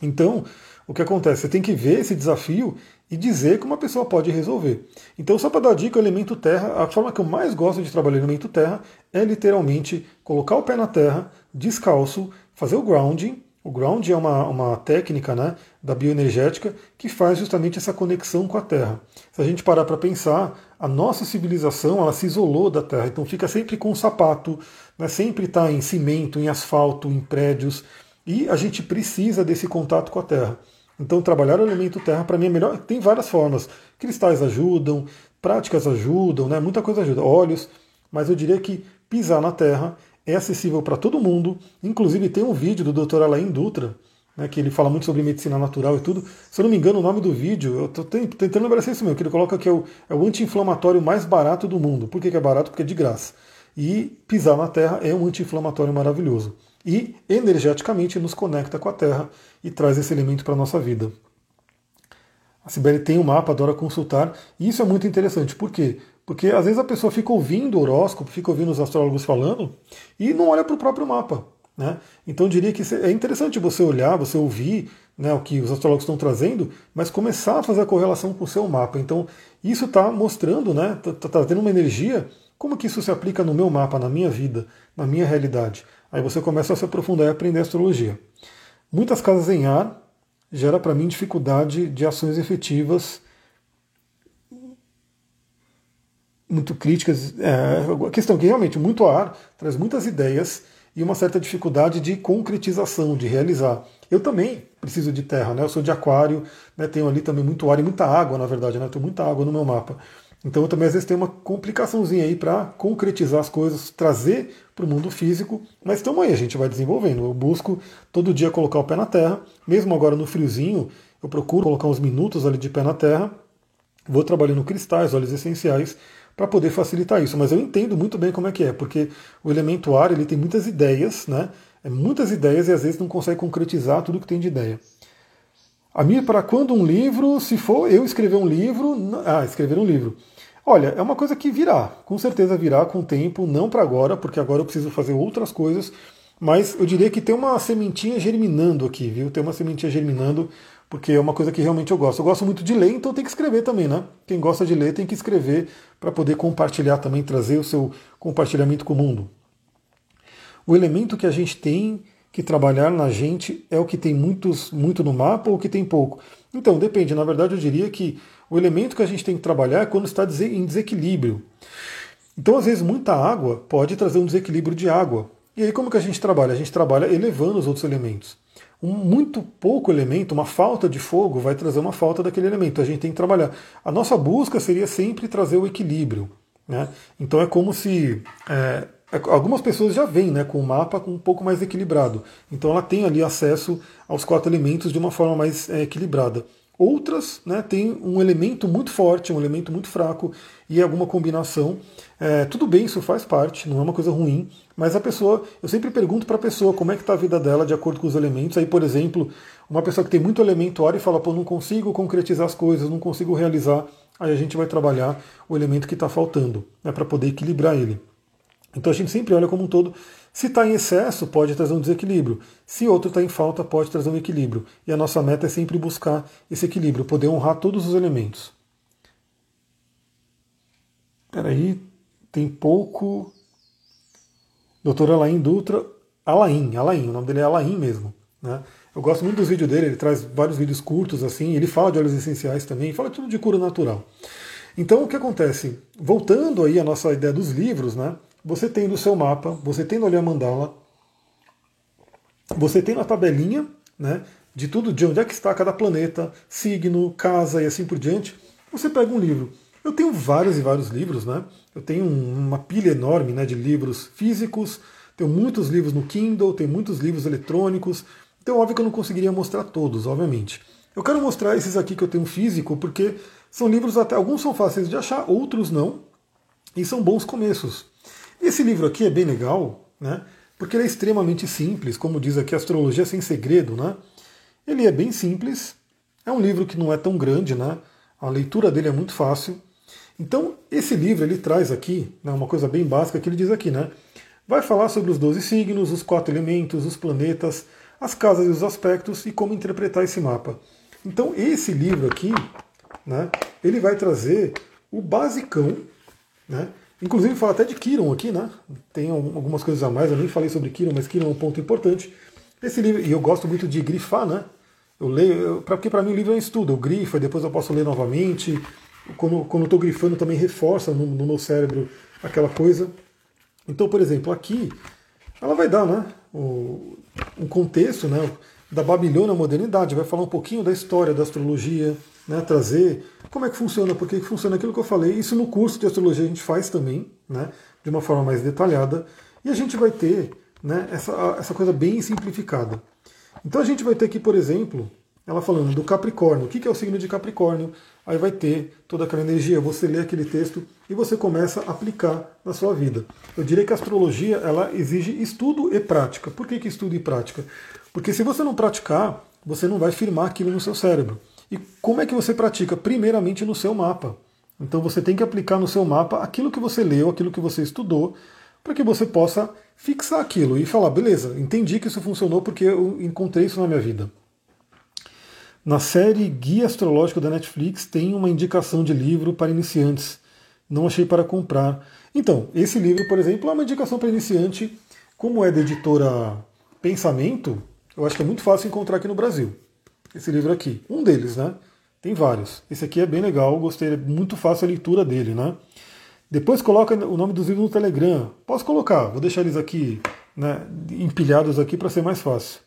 Então, o que acontece? Você tem que ver esse desafio e dizer que uma pessoa pode resolver. Então, só para dar dica, o elemento terra, a forma que eu mais gosto de trabalhar o elemento terra é literalmente colocar o pé na terra, descalço, fazer o grounding. O grounding é uma, uma técnica né, da bioenergética que faz justamente essa conexão com a terra. Se a gente parar para pensar, a nossa civilização ela se isolou da terra, então fica sempre com um sapato, né, sempre está em cimento, em asfalto, em prédios, e a gente precisa desse contato com a terra. Então, trabalhar o elemento terra, para mim, é melhor. Tem várias formas. Cristais ajudam, práticas ajudam, né? muita coisa ajuda. Óleos, mas eu diria que pisar na terra é acessível para todo mundo. Inclusive, tem um vídeo do Dr. Alain Dutra, né, que ele fala muito sobre medicina natural e tudo. Se eu não me engano, o nome do vídeo, eu estou tentando lembrar se é isso mesmo, que ele coloca que é o, é o anti-inflamatório mais barato do mundo. Por que, que é barato? Porque é de graça. E pisar na terra é um anti-inflamatório maravilhoso e energeticamente nos conecta com a Terra e traz esse elemento para a nossa vida. A Sibeli tem um mapa, adora consultar, e isso é muito interessante. Por quê? Porque às vezes a pessoa fica ouvindo o horóscopo, fica ouvindo os astrólogos falando e não olha para o próprio mapa. Né? Então eu diria que é interessante você olhar, você ouvir né, o que os astrólogos estão trazendo, mas começar a fazer a correlação com o seu mapa. Então isso está mostrando, né, está tá, tá tendo uma energia, como que isso se aplica no meu mapa, na minha vida, na minha realidade. Aí você começa a se aprofundar e aprender astrologia. Muitas casas em ar gera para mim dificuldade de ações efetivas muito críticas. É, a questão que realmente muito ar traz muitas ideias e uma certa dificuldade de concretização, de realizar. Eu também preciso de terra, né? Eu sou de aquário, né? tenho ali também muito ar e muita água, na verdade, né? Tenho muita água no meu mapa. Então eu também às vezes tenho uma complicaçãozinha aí para concretizar as coisas, trazer para o mundo físico, mas estamos aí, a gente vai desenvolvendo. Eu busco todo dia colocar o pé na terra, mesmo agora no friozinho, eu procuro colocar uns minutos ali de pé na terra, vou trabalhando cristais, óleos essenciais, para poder facilitar isso. Mas eu entendo muito bem como é que é, porque o elemento ar ele tem muitas ideias, né? É muitas ideias e às vezes não consegue concretizar tudo que tem de ideia. A minha para quando um livro, se for eu escrever um livro, ah, escrever um livro. Olha, é uma coisa que virá, com certeza virá com o tempo, não para agora, porque agora eu preciso fazer outras coisas, mas eu diria que tem uma sementinha germinando aqui, viu? Tem uma sementinha germinando, porque é uma coisa que realmente eu gosto. Eu gosto muito de ler, então tem que escrever também, né? Quem gosta de ler tem que escrever para poder compartilhar também, trazer o seu compartilhamento com o mundo. O elemento que a gente tem que trabalhar na gente é o que tem muitos, muito no mapa ou o que tem pouco. Então, depende. Na verdade, eu diria que o elemento que a gente tem que trabalhar é quando está em desequilíbrio. Então, às vezes, muita água pode trazer um desequilíbrio de água. E aí, como que a gente trabalha? A gente trabalha elevando os outros elementos. Um muito pouco elemento, uma falta de fogo, vai trazer uma falta daquele elemento. A gente tem que trabalhar. A nossa busca seria sempre trazer o equilíbrio. Né? Então, é como se. É, é algumas pessoas já vêm né, com o mapa um pouco mais equilibrado. Então, ela tem ali acesso aos quatro elementos de uma forma mais é, equilibrada. Outras né, têm um elemento muito forte, um elemento muito fraco e alguma combinação. É, tudo bem, isso faz parte, não é uma coisa ruim, mas a pessoa, eu sempre pergunto para a pessoa como é que está a vida dela de acordo com os elementos. Aí, por exemplo, uma pessoa que tem muito elemento ar e fala, pô, não consigo concretizar as coisas, não consigo realizar, aí a gente vai trabalhar o elemento que está faltando, né, para poder equilibrar ele. Então a gente sempre olha como um todo. Se está em excesso, pode trazer um desequilíbrio. Se outro está em falta, pode trazer um equilíbrio. E a nossa meta é sempre buscar esse equilíbrio, poder honrar todos os elementos. Espera aí, tem pouco. Doutor Alain Dutra. Alain, Alain, o nome dele é Alain mesmo. Né? Eu gosto muito dos vídeos dele, ele traz vários vídeos curtos assim, ele fala de óleos essenciais também, fala tudo de cura natural. Então o que acontece? Voltando aí à nossa ideia dos livros, né? você tem no seu mapa, você tem no Olhar Mandala, você tem na tabelinha né, de tudo, de onde é que está cada planeta, signo, casa e assim por diante. Você pega um livro. Eu tenho vários e vários livros, né? Eu tenho uma pilha enorme né, de livros físicos, tenho muitos livros no Kindle, tenho muitos livros eletrônicos. Então, óbvio que eu não conseguiria mostrar todos, obviamente. Eu quero mostrar esses aqui que eu tenho físico, porque são livros até. Alguns são fáceis de achar, outros não. E são bons começos. Esse livro aqui é bem legal, né? Porque ele é extremamente simples, como diz aqui Astrologia Sem Segredo, né? Ele é bem simples, é um livro que não é tão grande, né? A leitura dele é muito fácil. Então, esse livro ele traz aqui, né, uma coisa bem básica que ele diz aqui, né? Vai falar sobre os 12 signos, os quatro elementos, os planetas, as casas e os aspectos e como interpretar esse mapa. Então, esse livro aqui, né, ele vai trazer o basicão, né? Inclusive fala até de Kiron aqui, né? Tem algumas coisas a mais, eu nem falei sobre Kiron, mas Kiron é um ponto importante. Esse livro, e eu gosto muito de grifar, né? Eu leio, eu, porque para mim o livro é um estudo, eu grifo, e depois eu posso ler novamente. Quando, quando eu estou grifando também reforça no, no, meu cérebro aquela coisa. Então, por exemplo, aqui ela vai dar né, o, um contexto né, da Babilônia à modernidade, vai falar um pouquinho da história da astrologia, né, trazer como é que funciona, por que funciona aquilo que eu falei. Isso no curso de astrologia a gente faz também, né, de uma forma mais detalhada, e a gente vai ter né, essa, essa coisa bem simplificada. Então a gente vai ter aqui, por exemplo, ela falando do Capricórnio. O que é o signo de Capricórnio? Aí vai ter toda aquela energia, você lê aquele texto e você começa a aplicar na sua vida. Eu diria que a astrologia ela exige estudo e prática. Por que, que estudo e prática? Porque se você não praticar, você não vai firmar aquilo no seu cérebro. E como é que você pratica? Primeiramente no seu mapa. Então você tem que aplicar no seu mapa aquilo que você leu, aquilo que você estudou, para que você possa fixar aquilo e falar, beleza, entendi que isso funcionou porque eu encontrei isso na minha vida. Na série Guia Astrológico da Netflix tem uma indicação de livro para iniciantes. Não achei para comprar. Então, esse livro, por exemplo, é uma indicação para iniciante. Como é da editora Pensamento, eu acho que é muito fácil encontrar aqui no Brasil esse livro aqui. Um deles, né? Tem vários. Esse aqui é bem legal, gostei, é muito fácil a leitura dele, né? Depois coloca o nome dos livros no Telegram. Posso colocar, vou deixar eles aqui né, empilhados aqui para ser mais fácil.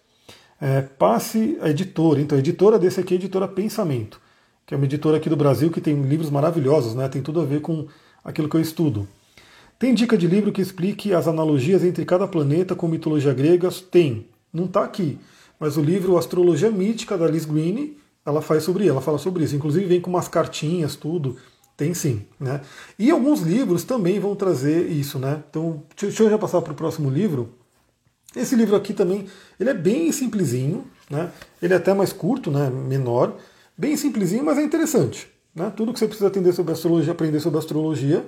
É, passe a editora. Então, a editora desse aqui é a editora Pensamento, que é uma editora aqui do Brasil que tem livros maravilhosos, né? Tem tudo a ver com aquilo que eu estudo. Tem dica de livro que explique as analogias entre cada planeta com mitologia grega? Tem. Não está aqui. Mas o livro Astrologia Mítica, da Liz Green, ela faz sobre ela fala sobre isso. Inclusive vem com umas cartinhas, tudo. Tem sim. Né? E alguns livros também vão trazer isso. Né? Então, deixa eu já passar para o próximo livro. Esse livro aqui também, ele é bem simplesinho, né? ele é até mais curto, né? menor, bem simplesinho, mas é interessante. Né? Tudo que você precisa aprender sobre astrologia, aprender sobre astrologia,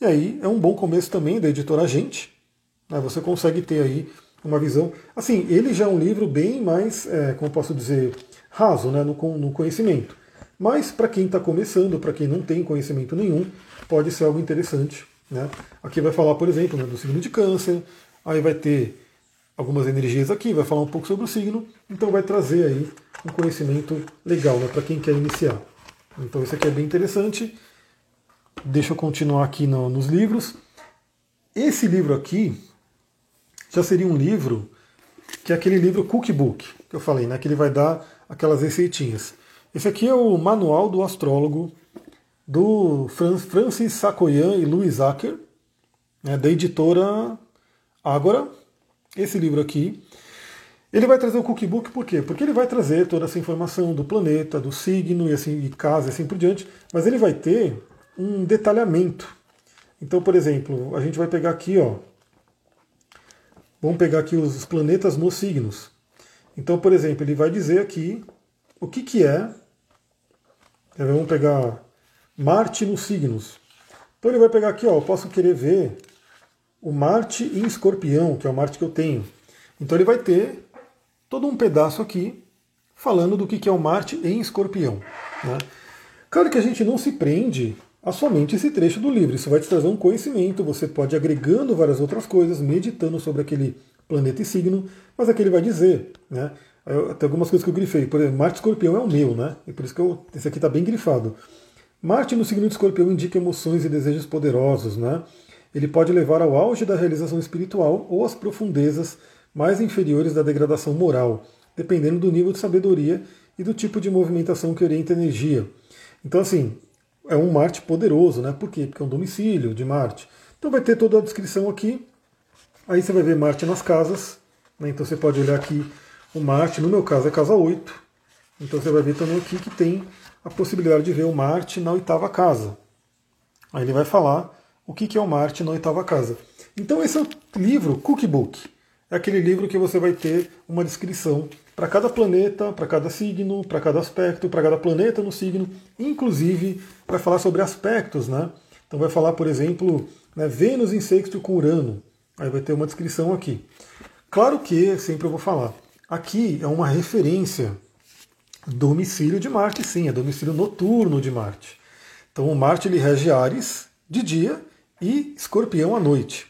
e aí é um bom começo também da editora Gente. Né? Você consegue ter aí uma visão. Assim, ele já é um livro bem mais, é, como posso dizer, raso né? no, no conhecimento. Mas para quem está começando, para quem não tem conhecimento nenhum, pode ser algo interessante. Né? Aqui vai falar, por exemplo, né, do signo de câncer, aí vai ter algumas energias aqui, vai falar um pouco sobre o signo, então vai trazer aí um conhecimento legal né, para quem quer iniciar. Então isso aqui é bem interessante. Deixa eu continuar aqui no, nos livros. Esse livro aqui já seria um livro que é aquele livro cookbook que eu falei, né, que ele vai dar aquelas receitinhas. Esse aqui é o Manual do Astrólogo do Francis Sakoyan e Louis Acker, né, da editora Ágora, esse livro aqui, ele vai trazer o cookbook por quê? Porque ele vai trazer toda essa informação do planeta, do signo e assim, e casa e assim por diante, mas ele vai ter um detalhamento. Então, por exemplo, a gente vai pegar aqui, ó. Vamos pegar aqui os planetas nos signos. Então, por exemplo, ele vai dizer aqui o que, que é. Vamos pegar Marte nos signos. Então ele vai pegar aqui, ó, eu posso querer ver o Marte em Escorpião, que é o Marte que eu tenho. Então ele vai ter todo um pedaço aqui falando do que é o Marte em Escorpião. Né? Claro que a gente não se prende a somente esse trecho do livro. Isso vai te trazer um conhecimento, você pode ir agregando várias outras coisas, meditando sobre aquele planeta e signo, mas aqui ele vai dizer, né? Tem algumas coisas que eu grifei. Por exemplo, Marte Escorpião é o meu, né? E por isso que eu, esse aqui está bem grifado. Marte no signo de Escorpião indica emoções e desejos poderosos, né? Ele pode levar ao auge da realização espiritual ou às profundezas mais inferiores da degradação moral, dependendo do nível de sabedoria e do tipo de movimentação que orienta a energia. Então, assim, é um Marte poderoso, né? Por quê? Porque é um domicílio de Marte. Então vai ter toda a descrição aqui. Aí você vai ver Marte nas casas. Né? Então você pode olhar aqui o Marte, no meu caso é casa 8. Então você vai ver também aqui que tem a possibilidade de ver o Marte na oitava casa. Aí ele vai falar o que é o Marte na oitava casa. Então esse é o livro Cookbook. É aquele livro que você vai ter uma descrição para cada planeta, para cada signo, para cada aspecto, para cada planeta no signo, inclusive vai falar sobre aspectos, né? Então vai falar, por exemplo, né, Vênus em sexto com Urano. Aí vai ter uma descrição aqui. Claro que, sempre eu vou falar, aqui é uma referência domicílio de Marte, sim, é domicílio noturno de Marte. Então o Marte ele rege Ares de dia e escorpião à noite.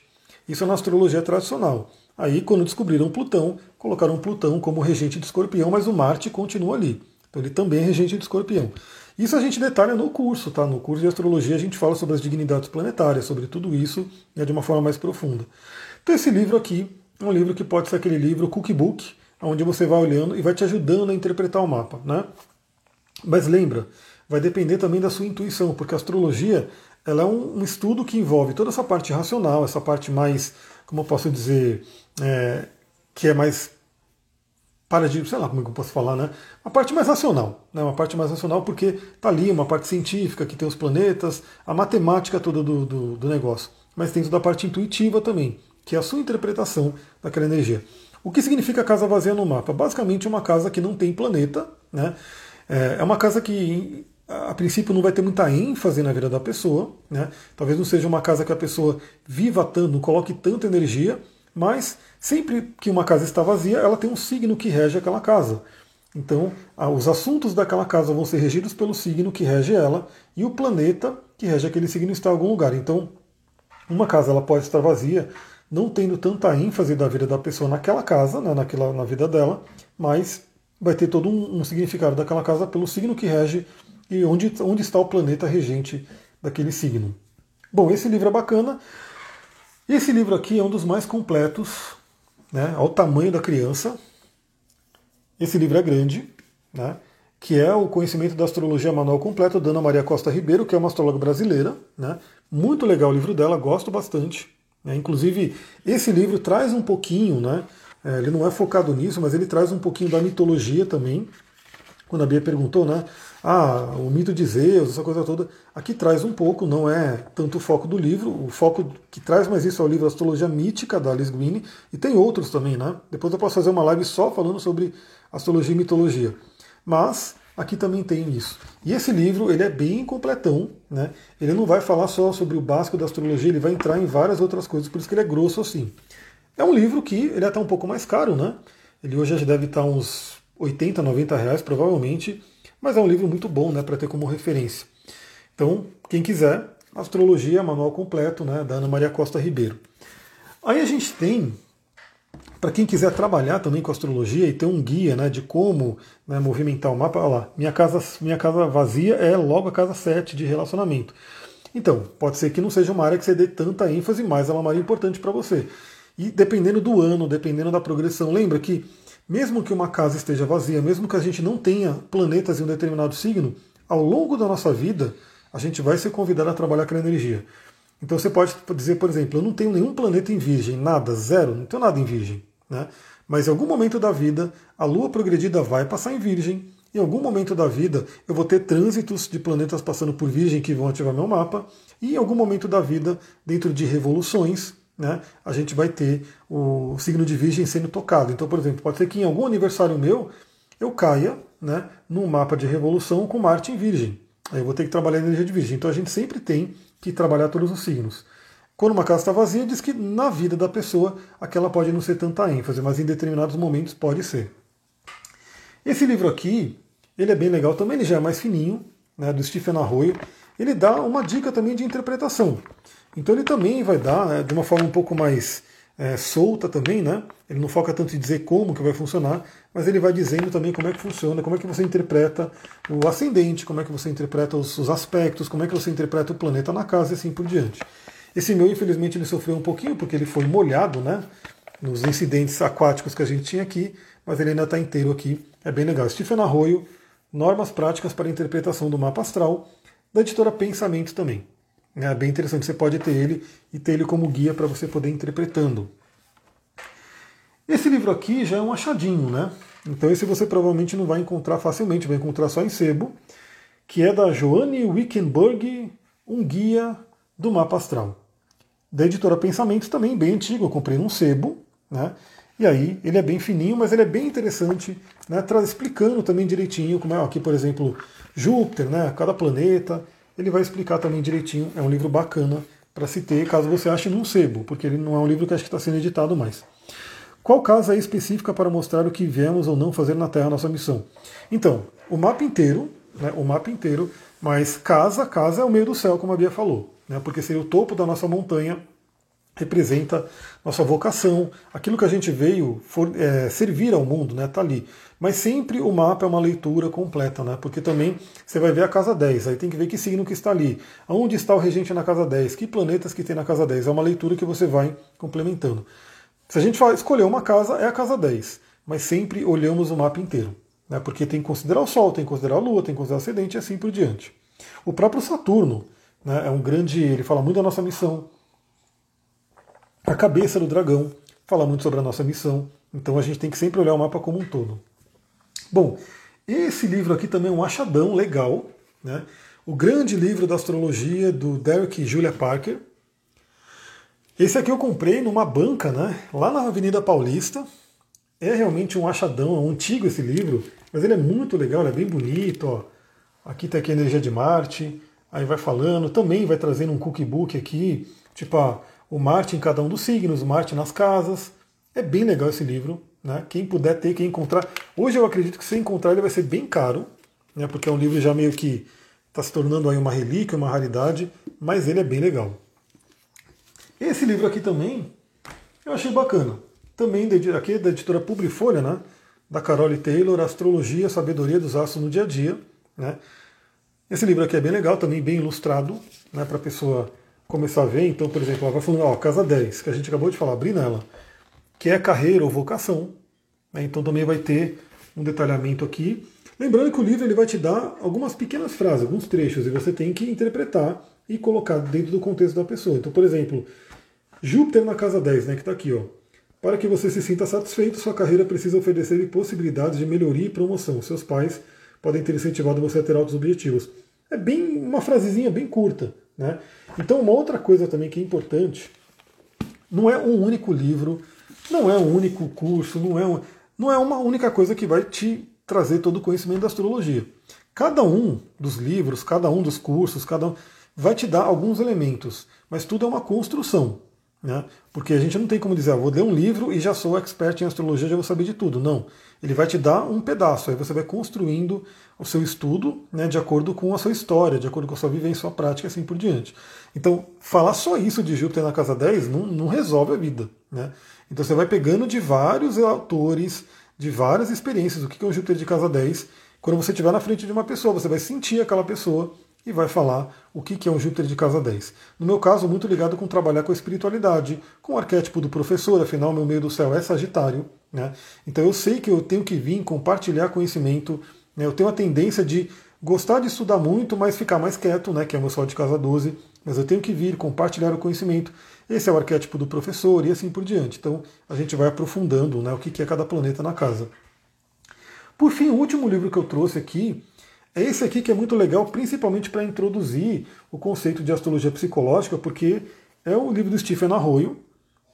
Isso é na astrologia tradicional. Aí, quando descobriram Plutão, colocaram Plutão como regente de escorpião, mas o Marte continua ali. Então, ele também é regente de escorpião. Isso a gente detalha no curso, tá? No curso de astrologia a gente fala sobre as dignidades planetárias, sobre tudo isso né, de uma forma mais profunda. Então, esse livro aqui é um livro que pode ser aquele livro cookbook, onde você vai olhando e vai te ajudando a interpretar o mapa, né? Mas lembra, vai depender também da sua intuição, porque a astrologia ela é um, um, estudo que envolve toda essa parte racional, essa parte mais, como eu posso dizer, é, que é mais para de, sei lá como é eu posso falar, né? Uma parte mais racional, né? Uma parte mais racional porque tá ali uma parte científica que tem os planetas, a matemática toda do, do, do negócio, mas tem toda a parte intuitiva também, que é a sua interpretação daquela energia. O que significa casa vazia no mapa? Basicamente uma casa que não tem planeta, né? É, é uma casa que a princípio não vai ter muita ênfase na vida da pessoa, né? Talvez não seja uma casa que a pessoa viva tanto, coloque tanta energia, mas sempre que uma casa está vazia, ela tem um signo que rege aquela casa. Então, os assuntos daquela casa vão ser regidos pelo signo que rege ela e o planeta que rege aquele signo está em algum lugar. Então, uma casa ela pode estar vazia, não tendo tanta ênfase da vida da pessoa naquela casa, né, naquela, na vida dela, mas vai ter todo um, um significado daquela casa pelo signo que rege e onde, onde está o planeta regente daquele signo. Bom, esse livro é bacana. Esse livro aqui é um dos mais completos, né, ao tamanho da criança. Esse livro é grande, né, que é o Conhecimento da Astrologia Manual Completo, da Ana Maria Costa Ribeiro, que é uma astróloga brasileira. Né, muito legal o livro dela, gosto bastante. Né, inclusive, esse livro traz um pouquinho, né, é, ele não é focado nisso, mas ele traz um pouquinho da mitologia também. Quando a Bia perguntou, né? Ah, o mito de Zeus, essa coisa toda. Aqui traz um pouco, não é tanto o foco do livro. O foco que traz mais isso é o livro Astrologia Mítica, da Alice Green, e tem outros também, né? Depois eu posso fazer uma live só falando sobre astrologia e mitologia. Mas aqui também tem isso. E esse livro ele é bem completão, né? Ele não vai falar só sobre o básico da astrologia, ele vai entrar em várias outras coisas, por isso que ele é grosso assim. É um livro que ele é até um pouco mais caro, né? Ele hoje já deve estar uns 80, 90 reais, provavelmente, mas é um livro muito bom, né, para ter como referência. Então, quem quiser, Astrologia, manual completo, né, da Ana Maria Costa Ribeiro. Aí a gente tem, para quem quiser trabalhar também com astrologia e ter um guia né, de como né, movimentar o mapa, olha lá, minha casa, minha casa vazia é logo a casa 7 de relacionamento. Então, pode ser que não seja uma área que você dê tanta ênfase, mas ela é uma área importante para você. E dependendo do ano, dependendo da progressão, lembra que mesmo que uma casa esteja vazia, mesmo que a gente não tenha planetas em um determinado signo, ao longo da nossa vida, a gente vai ser convidado a trabalhar aquela energia. Então você pode dizer, por exemplo, eu não tenho nenhum planeta em virgem, nada, zero, não tenho nada em virgem. Né? Mas em algum momento da vida, a lua progredida vai passar em virgem. Em algum momento da vida, eu vou ter trânsitos de planetas passando por virgem que vão ativar meu mapa. E em algum momento da vida, dentro de revoluções, né, a gente vai ter o signo de Virgem sendo tocado. Então, por exemplo, pode ser que em algum aniversário meu eu caia né, num mapa de revolução com Marte em Virgem. Aí eu vou ter que trabalhar a energia de Virgem. Então a gente sempre tem que trabalhar todos os signos. Quando uma casa está vazia, diz que na vida da pessoa aquela pode não ser tanta ênfase, mas em determinados momentos pode ser. Esse livro aqui, ele é bem legal também, ele já é mais fininho, né, do Stephen Arroyo. Ele dá uma dica também de interpretação. Então ele também vai dar, né, de uma forma um pouco mais é, solta também, né? Ele não foca tanto em dizer como que vai funcionar, mas ele vai dizendo também como é que funciona, como é que você interpreta o ascendente, como é que você interpreta os, os aspectos, como é que você interpreta o planeta na casa e assim por diante. Esse meu, infelizmente, ele sofreu um pouquinho porque ele foi molhado, né? Nos incidentes aquáticos que a gente tinha aqui, mas ele ainda está inteiro aqui. É bem legal. Stephen Arroyo, Normas Práticas para a Interpretação do Mapa Astral, da editora Pensamento também. É bem interessante, você pode ter ele e ter ele como guia para você poder ir interpretando. Esse livro aqui já é um achadinho, né? Então esse você provavelmente não vai encontrar facilmente, vai encontrar só em sebo, que é da Joanne Wickenburg, um guia do mapa astral. Da editora Pensamentos também, bem antigo, eu comprei num sebo, né? E aí ele é bem fininho, mas ele é bem interessante, né? explicando também direitinho como é aqui, por exemplo, Júpiter, né? Cada planeta, ele vai explicar também direitinho. É um livro bacana para se ter, caso você ache num sebo, porque ele não é um livro que acho que está sendo editado mais. Qual casa é específica para mostrar o que viemos ou não fazer na Terra, nossa missão? Então, o mapa inteiro, né, o mapa inteiro, mas casa, casa é o meio do céu, como a Bia falou, né, porque seria o topo da nossa montanha, representa nossa vocação, aquilo que a gente veio for, é, servir ao mundo, né, tá ali. Mas sempre o mapa é uma leitura completa, né? Porque também você vai ver a casa 10, aí tem que ver que signo que está ali. Aonde está o regente na casa 10? Que planetas que tem na casa 10? É uma leitura que você vai complementando. Se a gente escolher uma casa, é a casa 10. Mas sempre olhamos o mapa inteiro. Né? Porque tem que considerar o Sol, tem que considerar a Lua, tem que considerar o Acidente e assim por diante. O próprio Saturno né, é um grande. Ele fala muito da nossa missão. A cabeça do dragão fala muito sobre a nossa missão. Então a gente tem que sempre olhar o mapa como um todo. Bom, esse livro aqui também é um achadão legal, né? O grande livro da astrologia do Derek e Julia Parker. Esse aqui eu comprei numa banca, né? Lá na Avenida Paulista. É realmente um achadão, é um antigo esse livro, mas ele é muito legal, ele é bem bonito, ó. Aqui tem aqui a energia de Marte, aí vai falando, também vai trazendo um cookbook aqui, tipo o Marte em cada um dos signos, o Marte nas casas. É bem legal esse livro. Né? Quem puder ter, quem encontrar. Hoje eu acredito que se encontrar ele vai ser bem caro, né? porque é um livro já meio que está se tornando aí uma relíquia, uma raridade, mas ele é bem legal. Esse livro aqui também eu achei bacana. Também aqui da editora Publifolha, né? da Carole Taylor, Astrologia, Sabedoria dos Astros no Dia a Dia. Né? Esse livro aqui é bem legal, também bem ilustrado, né? para a pessoa começar a ver, então, por exemplo, ela vai falando, ó, casa 10, que a gente acabou de falar, abrir nela, que é carreira ou vocação. Né? Então também vai ter um detalhamento aqui. Lembrando que o livro ele vai te dar algumas pequenas frases, alguns trechos, e você tem que interpretar e colocar dentro do contexto da pessoa. Então, por exemplo, Júpiter na casa 10, né, que está aqui, ó. Para que você se sinta satisfeito, sua carreira precisa oferecer possibilidades de melhoria e promoção. Seus pais podem ter incentivado você a ter altos objetivos. É bem uma frasezinha bem curta. Né? Então, uma outra coisa também que é importante, não é um único livro, não é um único curso, não é, um, não é uma única coisa que vai te trazer todo o conhecimento da astrologia. Cada um dos livros, cada um dos cursos, cada um vai te dar alguns elementos, mas tudo é uma construção. Né? Porque a gente não tem como dizer, ah, vou ler um livro e já sou expert em astrologia, já vou saber de tudo. Não. Ele vai te dar um pedaço, aí você vai construindo o seu estudo né, de acordo com a sua história, de acordo com a sua vivência, sua prática e assim por diante. Então, falar só isso de Júpiter na casa 10 não, não resolve a vida. Né? Então você vai pegando de vários autores, de várias experiências, o que é o Júpiter de casa 10. Quando você estiver na frente de uma pessoa, você vai sentir aquela pessoa e vai falar o que é um Júpiter de casa 10. No meu caso, muito ligado com trabalhar com a espiritualidade, com o arquétipo do professor, afinal, meu meio do céu é Sagitário. Né? Então eu sei que eu tenho que vir compartilhar conhecimento, né? eu tenho a tendência de gostar de estudar muito, mas ficar mais quieto, né? que é o meu sol de casa 12, mas eu tenho que vir compartilhar o conhecimento. Esse é o arquétipo do professor e assim por diante. Então a gente vai aprofundando né, o que é cada planeta na casa. Por fim, o último livro que eu trouxe aqui é esse aqui que é muito legal, principalmente para introduzir o conceito de astrologia psicológica, porque é o livro do Stephen Arroyo,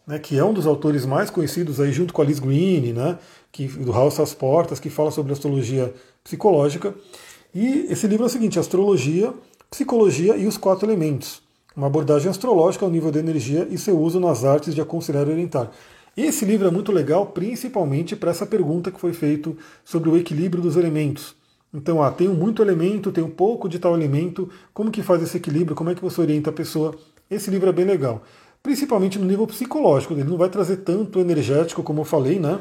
né, que é um dos autores mais conhecidos aí junto com a Liz Green, né, que, do House às Portas, que fala sobre astrologia psicológica. E esse livro é o seguinte, Astrologia, Psicologia e os Quatro Elementos. Uma abordagem astrológica ao nível da energia e seu uso nas artes de aconselhar e orientar. Esse livro é muito legal, principalmente para essa pergunta que foi feita sobre o equilíbrio dos elementos. Então, ah, tenho muito elemento, tenho pouco de tal elemento, como que faz esse equilíbrio, como é que você orienta a pessoa? Esse livro é bem legal. Principalmente no nível psicológico, ele não vai trazer tanto energético, como eu falei, né?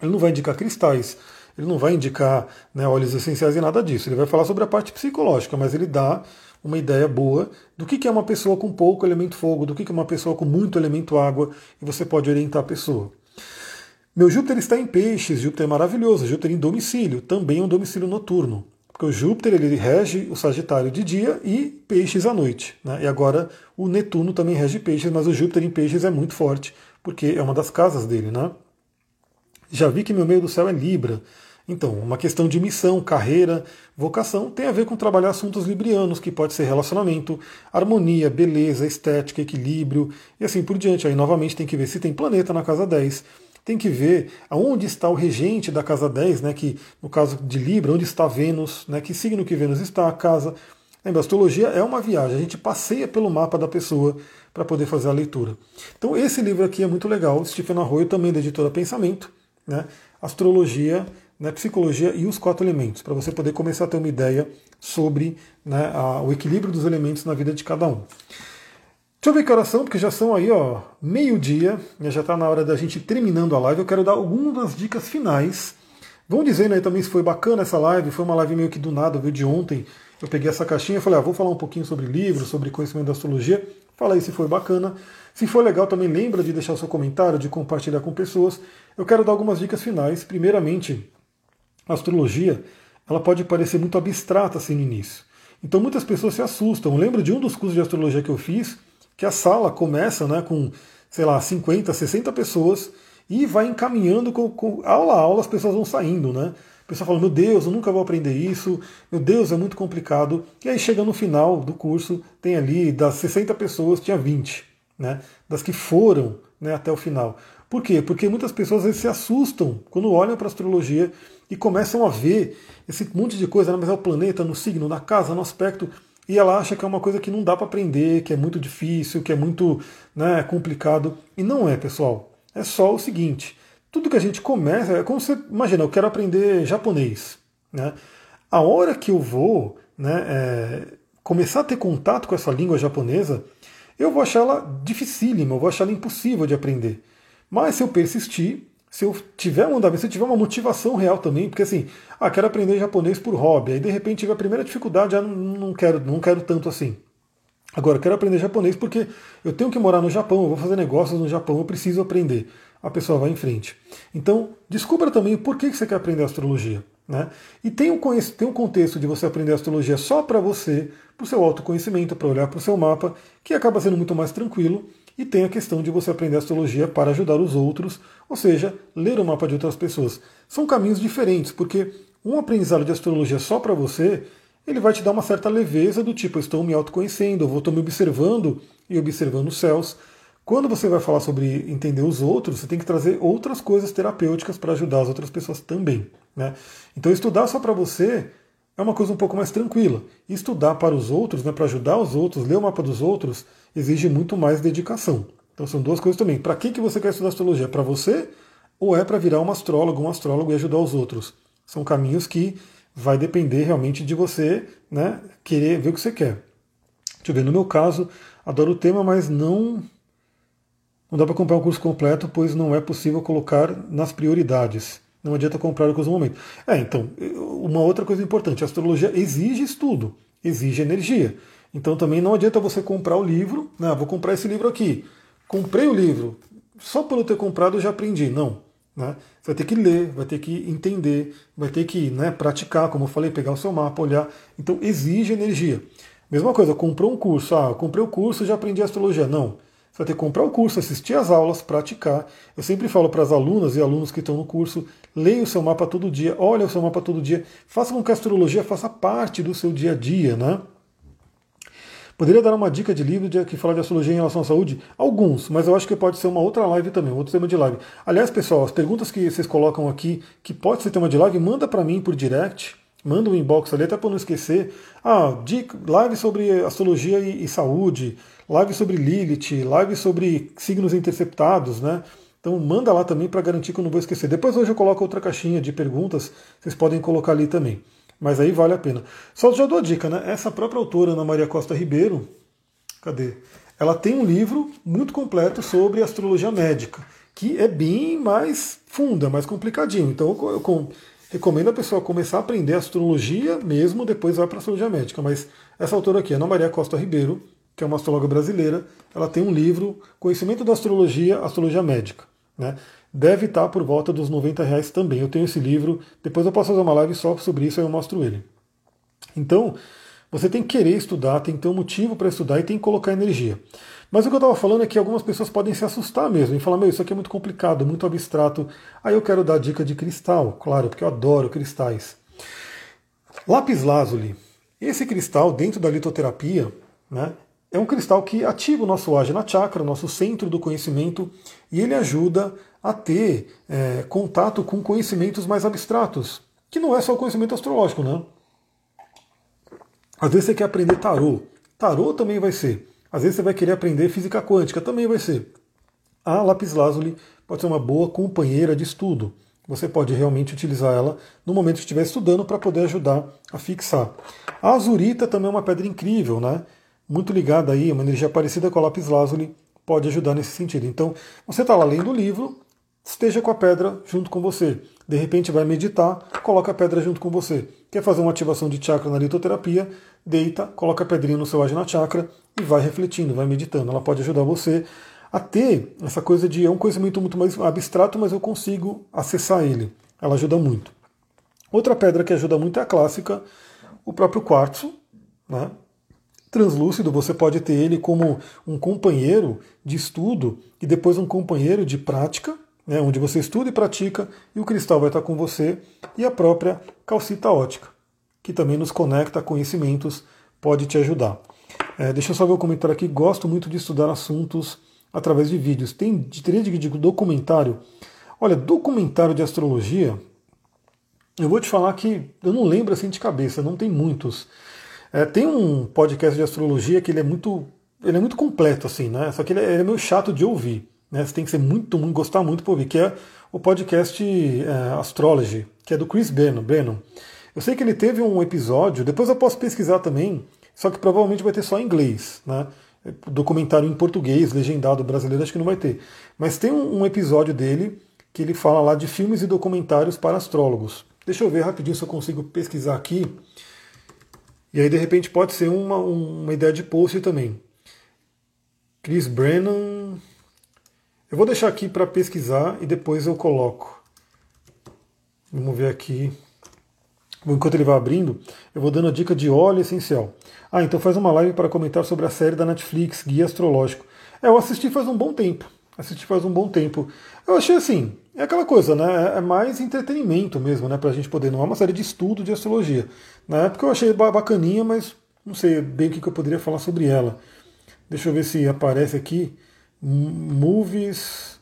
Ele não vai indicar cristais, ele não vai indicar né, óleos essenciais e nada disso. Ele vai falar sobre a parte psicológica, mas ele dá uma ideia boa do que é uma pessoa com pouco elemento fogo, do que é uma pessoa com muito elemento água, e você pode orientar a pessoa. Meu Júpiter está em peixes, Júpiter é maravilhoso, Júpiter em domicílio, também é um domicílio noturno. Porque o Júpiter ele rege o Sagitário de dia e peixes à noite. Né? E agora o Netuno também rege peixes, mas o Júpiter em peixes é muito forte, porque é uma das casas dele. Né? Já vi que meu meio do céu é Libra. Então, uma questão de missão, carreira, vocação tem a ver com trabalhar assuntos librianos, que pode ser relacionamento, harmonia, beleza, estética, equilíbrio e assim por diante. Aí novamente tem que ver se tem planeta na casa 10 tem que ver aonde está o regente da casa 10, né, que no caso de Libra, onde está Vênus, né, que signo que Vênus está, a casa. Lembra, astrologia é uma viagem, a gente passeia pelo mapa da pessoa para poder fazer a leitura. Então esse livro aqui é muito legal, Stephen Arroyo, também da editora Pensamento, né, Astrologia, né, Psicologia e os Quatro Elementos, para você poder começar a ter uma ideia sobre né, a, o equilíbrio dos elementos na vida de cada um. Deixa eu ver que horas são, porque já são aí, ó, meio-dia, né, já está na hora da gente terminando a live. Eu quero dar algumas dicas finais. Vão dizendo aí também se foi bacana essa live, foi uma live meio que do nada, viu, de ontem. Eu peguei essa caixinha e falei, ah, vou falar um pouquinho sobre livros, sobre conhecimento da astrologia. Fala aí se foi bacana. Se for legal, também lembra de deixar seu comentário, de compartilhar com pessoas. Eu quero dar algumas dicas finais. Primeiramente, a astrologia, ela pode parecer muito abstrata assim no início. Então muitas pessoas se assustam. Eu lembro de um dos cursos de astrologia que eu fiz, que a sala começa né, com, sei lá, 50, 60 pessoas e vai encaminhando com, com aula a aula, as pessoas vão saindo, né? O pessoal fala, meu Deus, eu nunca vou aprender isso, meu Deus, é muito complicado. E aí chega no final do curso, tem ali, das 60 pessoas, tinha 20, né? Das que foram né, até o final. Por quê? Porque muitas pessoas às vezes se assustam quando olham para a astrologia e começam a ver esse monte de coisa, né? mas é o planeta, no signo, na casa, no aspecto e ela acha que é uma coisa que não dá para aprender, que é muito difícil, que é muito né, complicado. E não é, pessoal. É só o seguinte: tudo que a gente começa, é como você imagina, eu quero aprender japonês. Né? A hora que eu vou né, é, começar a ter contato com essa língua japonesa, eu vou achar ela dificílima, eu vou achar ela impossível de aprender. Mas se eu persistir, se eu tiver um andamento, se eu tiver uma motivação real também, porque assim, ah, quero aprender japonês por hobby, aí de repente tiver a primeira dificuldade, já não, não quero, não quero tanto assim. Agora, eu quero aprender japonês porque eu tenho que morar no Japão, eu vou fazer negócios no Japão, eu preciso aprender. A pessoa vai em frente. Então, descubra também por que você quer aprender astrologia. Né? E tem um, tem um contexto de você aprender astrologia só para você, para o seu autoconhecimento, para olhar para o seu mapa, que acaba sendo muito mais tranquilo. E tem a questão de você aprender astrologia para ajudar os outros, ou seja, ler o mapa de outras pessoas. São caminhos diferentes, porque um aprendizado de astrologia só para você, ele vai te dar uma certa leveza do tipo, estou me autoconhecendo, eu vou estou me observando e observando os céus. Quando você vai falar sobre entender os outros, você tem que trazer outras coisas terapêuticas para ajudar as outras pessoas também. Né? Então, estudar só para você é uma coisa um pouco mais tranquila. Estudar para os outros, né, para ajudar os outros, ler o mapa dos outros, exige muito mais dedicação. Então são duas coisas também. Para que, que você quer estudar astrologia? Para você ou é para virar um astrólogo, um astrólogo e ajudar os outros? São caminhos que vai depender realmente de você né, querer ver o que você quer. Deixa eu ver, no meu caso, adoro o tema, mas não não dá para comprar um curso completo, pois não é possível colocar nas prioridades. Não adianta comprar o curso no momento. É, então, uma outra coisa importante, a astrologia exige estudo, exige energia. Então também não adianta você comprar o livro, né, vou comprar esse livro aqui. Comprei o livro, só pelo ter comprado eu já aprendi. Não. Né? Você vai ter que ler, vai ter que entender, vai ter que né, praticar, como eu falei, pegar o seu mapa, olhar. Então exige energia. Mesma coisa, comprou um curso, ah, comprei o curso já aprendi astrologia. Não. Você vai ter que comprar o curso, assistir às aulas, praticar. Eu sempre falo para as alunas e alunos que estão no curso, leia o seu mapa todo dia, olha o seu mapa todo dia, faça com que a astrologia faça parte do seu dia a dia, né? Poderia dar uma dica de livro de, que fala de astrologia em relação à saúde? Alguns, mas eu acho que pode ser uma outra live também, outro tema de live. Aliás, pessoal, as perguntas que vocês colocam aqui, que pode ser tema de live, manda para mim por direct, manda um inbox ali, até para não esquecer. Ah, dica, live sobre astrologia e, e saúde, live sobre Lilith, live sobre signos interceptados, né? Então manda lá também para garantir que eu não vou esquecer. Depois hoje eu coloco outra caixinha de perguntas, vocês podem colocar ali também. Mas aí vale a pena. Só já dou a dica, né? Essa própria autora, Ana Maria Costa Ribeiro, cadê? Ela tem um livro muito completo sobre astrologia médica, que é bem mais funda, mais complicadinho. Então eu, recomendo a pessoa começar a aprender astrologia mesmo, depois vai para astrologia médica. Mas essa autora aqui, Ana Maria Costa Ribeiro, que é uma astróloga brasileira, ela tem um livro, Conhecimento da Astrologia, Astrologia Médica. Né? Deve estar por volta dos 90 reais também. Eu tenho esse livro, depois eu posso fazer uma live só sobre isso, aí eu mostro ele. Então, você tem que querer estudar, tem que ter um motivo para estudar e tem que colocar energia. Mas o que eu estava falando é que algumas pessoas podem se assustar mesmo e falar: meu, isso aqui é muito complicado, muito abstrato. Aí eu quero dar dica de cristal, claro, porque eu adoro cristais. Lápis lazuli. Esse cristal, dentro da litoterapia, né, é um cristal que ativa o nosso Ajna Chakra, nosso centro do conhecimento, e ele ajuda a ter é, contato com conhecimentos mais abstratos, que não é só o conhecimento astrológico, né? Às vezes você quer aprender tarô, tarô também vai ser. Às vezes você vai querer aprender física quântica, também vai ser. A lápis lazuli pode ser uma boa companheira de estudo. Você pode realmente utilizar ela no momento que estiver estudando para poder ajudar a fixar. A azurita também é uma pedra incrível, né? Muito ligada aí, uma energia parecida com a lápis lazuli, pode ajudar nesse sentido. Então, você está lá lendo o livro, esteja com a pedra junto com você. De repente vai meditar, coloca a pedra junto com você. Quer fazer uma ativação de chakra na litoterapia? Deita, coloca a pedrinha no seu ajna chakra e vai refletindo, vai meditando. Ela pode ajudar você a ter essa coisa de é um conhecimento muito mais abstrato, mas eu consigo acessar ele. Ela ajuda muito. Outra pedra que ajuda muito é a clássica, o próprio quartzo, né? Translúcido, você pode ter ele como um companheiro de estudo e depois um companheiro de prática, né, onde você estuda e pratica, e o cristal vai estar com você, e a própria calcita ótica, que também nos conecta a conhecimentos, pode te ajudar. É, deixa eu só ver o comentário aqui. Gosto muito de estudar assuntos através de vídeos. Tem teria de documentário. Olha, documentário de astrologia, eu vou te falar que eu não lembro assim de cabeça, não tem muitos. É, tem um podcast de astrologia que ele é muito, ele é muito completo, assim, né? Só que ele é, ele é meio chato de ouvir. Né? Você tem que ser muito, muito gostar muito para ouvir, que é o podcast é, Astrology, que é do Chris Bannon, Bannon. Eu sei que ele teve um episódio, depois eu posso pesquisar também, só que provavelmente vai ter só em inglês, né? Documentário em português, legendado brasileiro, acho que não vai ter. Mas tem um, um episódio dele que ele fala lá de filmes e documentários para astrólogos. Deixa eu ver rapidinho se eu consigo pesquisar aqui. E aí, de repente, pode ser uma, uma ideia de post também. Chris Brennan. Eu vou deixar aqui para pesquisar e depois eu coloco. Vamos ver aqui. Enquanto ele vai abrindo, eu vou dando a dica de óleo essencial. Ah, então faz uma live para comentar sobre a série da Netflix, Guia Astrológico. É, eu assisti faz um bom tempo. Assisti faz um bom tempo. Eu achei assim, é aquela coisa, né? É, é mais entretenimento mesmo, né? Pra gente poder. Não é uma série de estudo de astrologia. Na época eu achei bacaninha, mas não sei bem o que eu poderia falar sobre ela. Deixa eu ver se aparece aqui. Movies.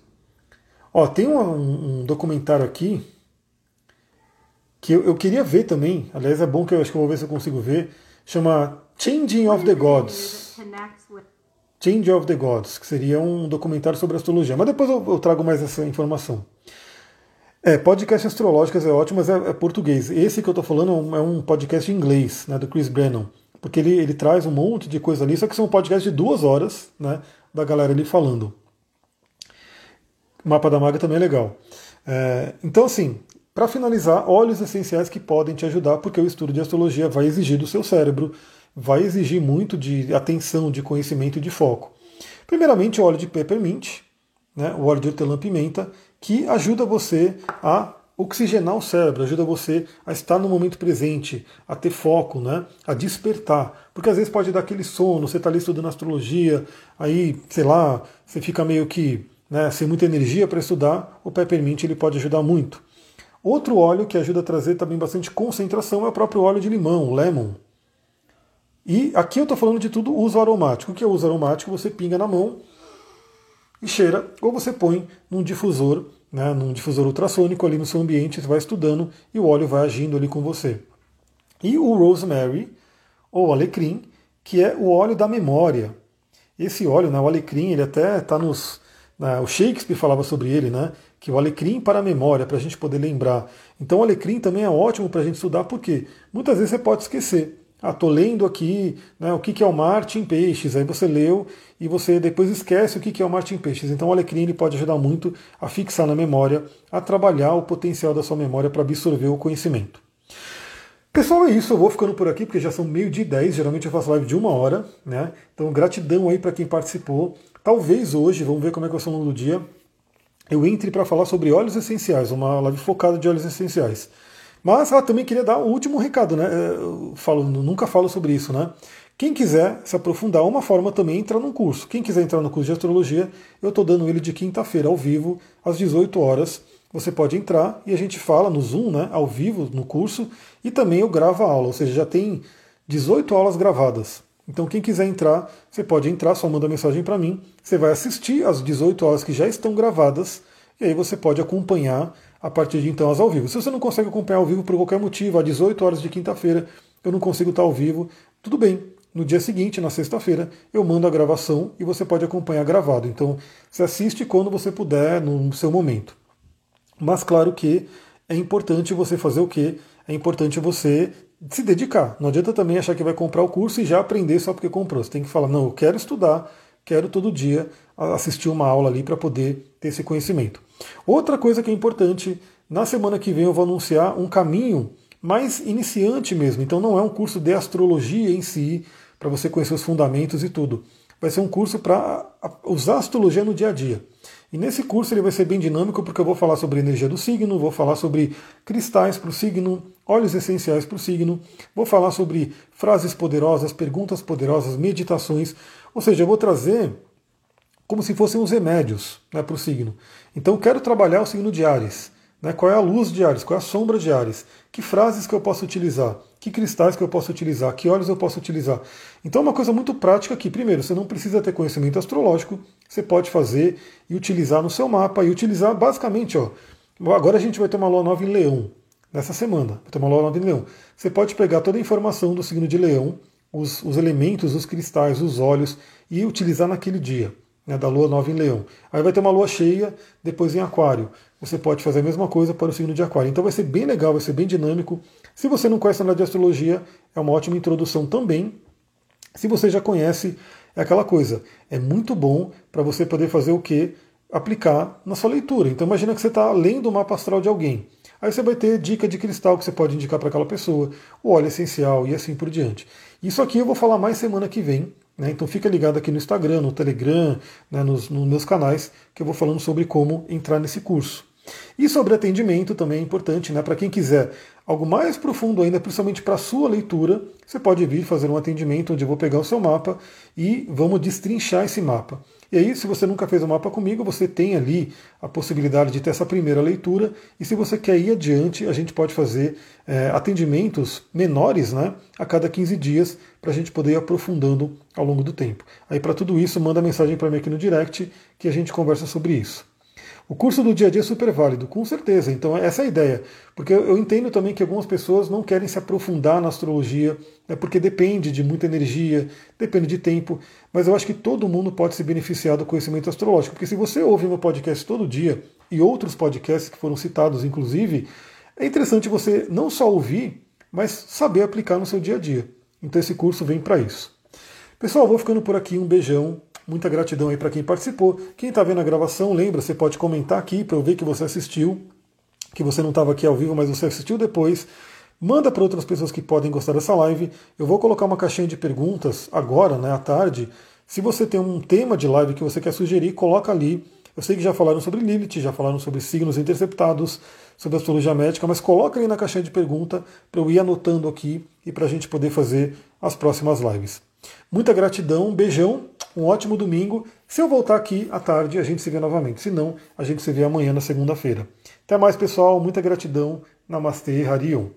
Ó, tem um, um documentário aqui que eu, eu, queria ver também. Aliás, é bom que eu acho que eu vou ver se eu consigo ver. Chama Changing of the Gods. Change of the Gods, que seria um documentário sobre astrologia. Mas depois eu, eu trago mais essa informação. É, podcast astrológicas é ótimo, mas é, é português. Esse que eu estou falando é um, é um, podcast em inglês, né, do Chris Brennan. Porque ele, ele traz um monte de coisa ali, só que são podcasts de duas horas, né, da galera ali falando. Mapa da maga também é legal. É, então, assim, para finalizar, óleos essenciais que podem te ajudar, porque o estudo de astrologia vai exigir do seu cérebro vai exigir muito de atenção, de conhecimento e de foco. Primeiramente, o óleo de peppermint, né, o óleo de hortelã-pimenta, que ajuda você a oxigenar o cérebro, ajuda você a estar no momento presente, a ter foco, né, a despertar. Porque às vezes pode dar aquele sono, você está ali estudando astrologia, aí, sei lá, você fica meio que né, sem muita energia para estudar, o peppermint ele pode ajudar muito. Outro óleo que ajuda a trazer também bastante concentração é o próprio óleo de limão, o lemon. E aqui eu estou falando de tudo uso aromático. O que é uso aromático? Você pinga na mão e cheira, ou você põe num difusor, né, num difusor ultrassônico ali no seu ambiente, você vai estudando e o óleo vai agindo ali com você. E o rosemary, ou alecrim, que é o óleo da memória. Esse óleo, né, o alecrim, ele até está nos. Né, o Shakespeare falava sobre ele, né? Que o alecrim para a memória, para a gente poder lembrar. Então o alecrim também é ótimo para a gente estudar, porque muitas vezes você pode esquecer. Ah, lendo aqui né, o que, é o Marte em peixes. Aí você leu e você depois esquece o que, é o Marte em peixes. Então o alecrim pode ajudar muito a fixar na memória, a trabalhar o potencial da sua memória para absorver o conhecimento. Pessoal, é isso. Eu vou ficando por aqui porque já são meio de 10. Geralmente eu faço live de uma hora. Né? Então gratidão aí para quem participou. Talvez hoje, vamos ver como é que vai ser o longo do dia, eu entre para falar sobre óleos essenciais, uma live focada de óleos essenciais. Mas ela também queria dar o último recado, né? É, eu falo, nunca falo sobre isso, né? Quem quiser se aprofundar, uma forma também é entrar num curso. Quem quiser entrar no curso de astrologia, eu estou dando ele de quinta-feira ao vivo, às 18 horas. Você pode entrar e a gente fala no Zoom, né, ao vivo, no curso, e também eu gravo a aula, ou seja, já tem 18 aulas gravadas. Então, quem quiser entrar, você pode entrar, só manda mensagem para mim. Você vai assistir as 18 aulas que já estão gravadas, e aí você pode acompanhar a partir de então as ao vivo. Se você não consegue acompanhar ao vivo por qualquer motivo, às 18 horas de quinta-feira, eu não consigo estar ao vivo, tudo bem. No dia seguinte, na sexta-feira, eu mando a gravação e você pode acompanhar gravado. Então, você assiste quando você puder, no seu momento. Mas claro que é importante você fazer o quê? É importante você se dedicar. Não adianta também achar que vai comprar o curso e já aprender só porque comprou. Você tem que falar, não, eu quero estudar, quero todo dia assistir uma aula ali para poder ter esse conhecimento. Outra coisa que é importante, na semana que vem eu vou anunciar um caminho mais iniciante mesmo. Então não é um curso de astrologia em si, para você conhecer os fundamentos e tudo. Vai ser um curso para usar astrologia no dia a dia. E nesse curso ele vai ser bem dinâmico porque eu vou falar sobre energia do signo, vou falar sobre cristais para o signo, óleos essenciais para o signo, vou falar sobre frases poderosas, perguntas poderosas, meditações. Ou seja, eu vou trazer como se fossem os remédios né, para o signo. Então, quero trabalhar o signo de Ares. Né, qual é a luz de Ares? Qual é a sombra de Ares? Que frases que eu posso utilizar? Que cristais que eu posso utilizar? Que óleos eu posso utilizar? Então, é uma coisa muito prática aqui. Primeiro, você não precisa ter conhecimento astrológico, você pode fazer e utilizar no seu mapa e utilizar basicamente, ó. Agora a gente vai ter uma lua nova em Leão nessa semana. Vai ter uma lua nova em Leão. Você pode pegar toda a informação do signo de Leão, os, os elementos, os cristais, os óleos e utilizar naquele dia né, da lua nova em leão. Aí vai ter uma lua cheia depois em aquário. Você pode fazer a mesma coisa para o signo de aquário. Então vai ser bem legal, vai ser bem dinâmico. Se você não conhece nada de astrologia, é uma ótima introdução também. Se você já conhece, é aquela coisa. É muito bom para você poder fazer o que? Aplicar na sua leitura. Então imagina que você está lendo o mapa astral de alguém. Aí você vai ter dica de cristal que você pode indicar para aquela pessoa, o óleo essencial e assim por diante. Isso aqui eu vou falar mais semana que vem, Né? Então fica ligado aqui no Instagram, no Telegram, né, nos, nos meus canais, que eu vou falando sobre como entrar nesse curso. E sobre atendimento também é importante, né? Para quem quiser algo mais profundo ainda, principalmente para a sua leitura, você pode vir fazer um atendimento onde eu vou pegar o seu mapa e vamos destrinchar esse mapa. E aí, se você nunca fez o mapa comigo, você tem ali a possibilidade de ter essa primeira leitura. E se você quer ir adiante, a gente pode fazer é, atendimentos menores né, a cada 15 dias para a gente poder ir aprofundando ao longo do tempo. Aí, para tudo isso, manda mensagem para mim aqui no direct que a gente conversa sobre isso. O curso do dia a dia é super válido, com certeza. Então, essa é a ideia. Porque eu entendo também que algumas pessoas não querem se aprofundar na astrologia, né, porque depende de muita energia, depende de tempo. Mas eu acho que todo mundo pode se beneficiar do conhecimento astrológico. Porque se você ouve meu podcast todo dia, e outros podcasts que foram citados, inclusive, é interessante você não só ouvir, mas saber aplicar no seu dia a dia. Então, esse curso vem para isso. Pessoal, vou ficando por aqui. Um beijão. Muita gratidão aí para quem participou. Quem está vendo a gravação, lembra, você pode comentar aqui para eu ver que você assistiu, que você não estava aqui ao vivo, mas você assistiu depois. Manda para outras pessoas que podem gostar dessa live. Eu vou colocar uma caixinha de perguntas agora, né, à tarde. Se você tem um tema de live que você quer sugerir, coloca ali. Eu sei que já falaram sobre Lilith, já falaram sobre signos interceptados, sobre astrologia médica, mas coloca ali na caixinha de pergunta para eu ir anotando aqui e para a gente poder fazer as próximas lives. Muita gratidão, beijão, um ótimo domingo. Se eu voltar aqui à tarde, a gente se vê novamente. Se não, a gente se vê amanhã na segunda-feira. Até mais, pessoal. Muita gratidão. Namastê, Harion.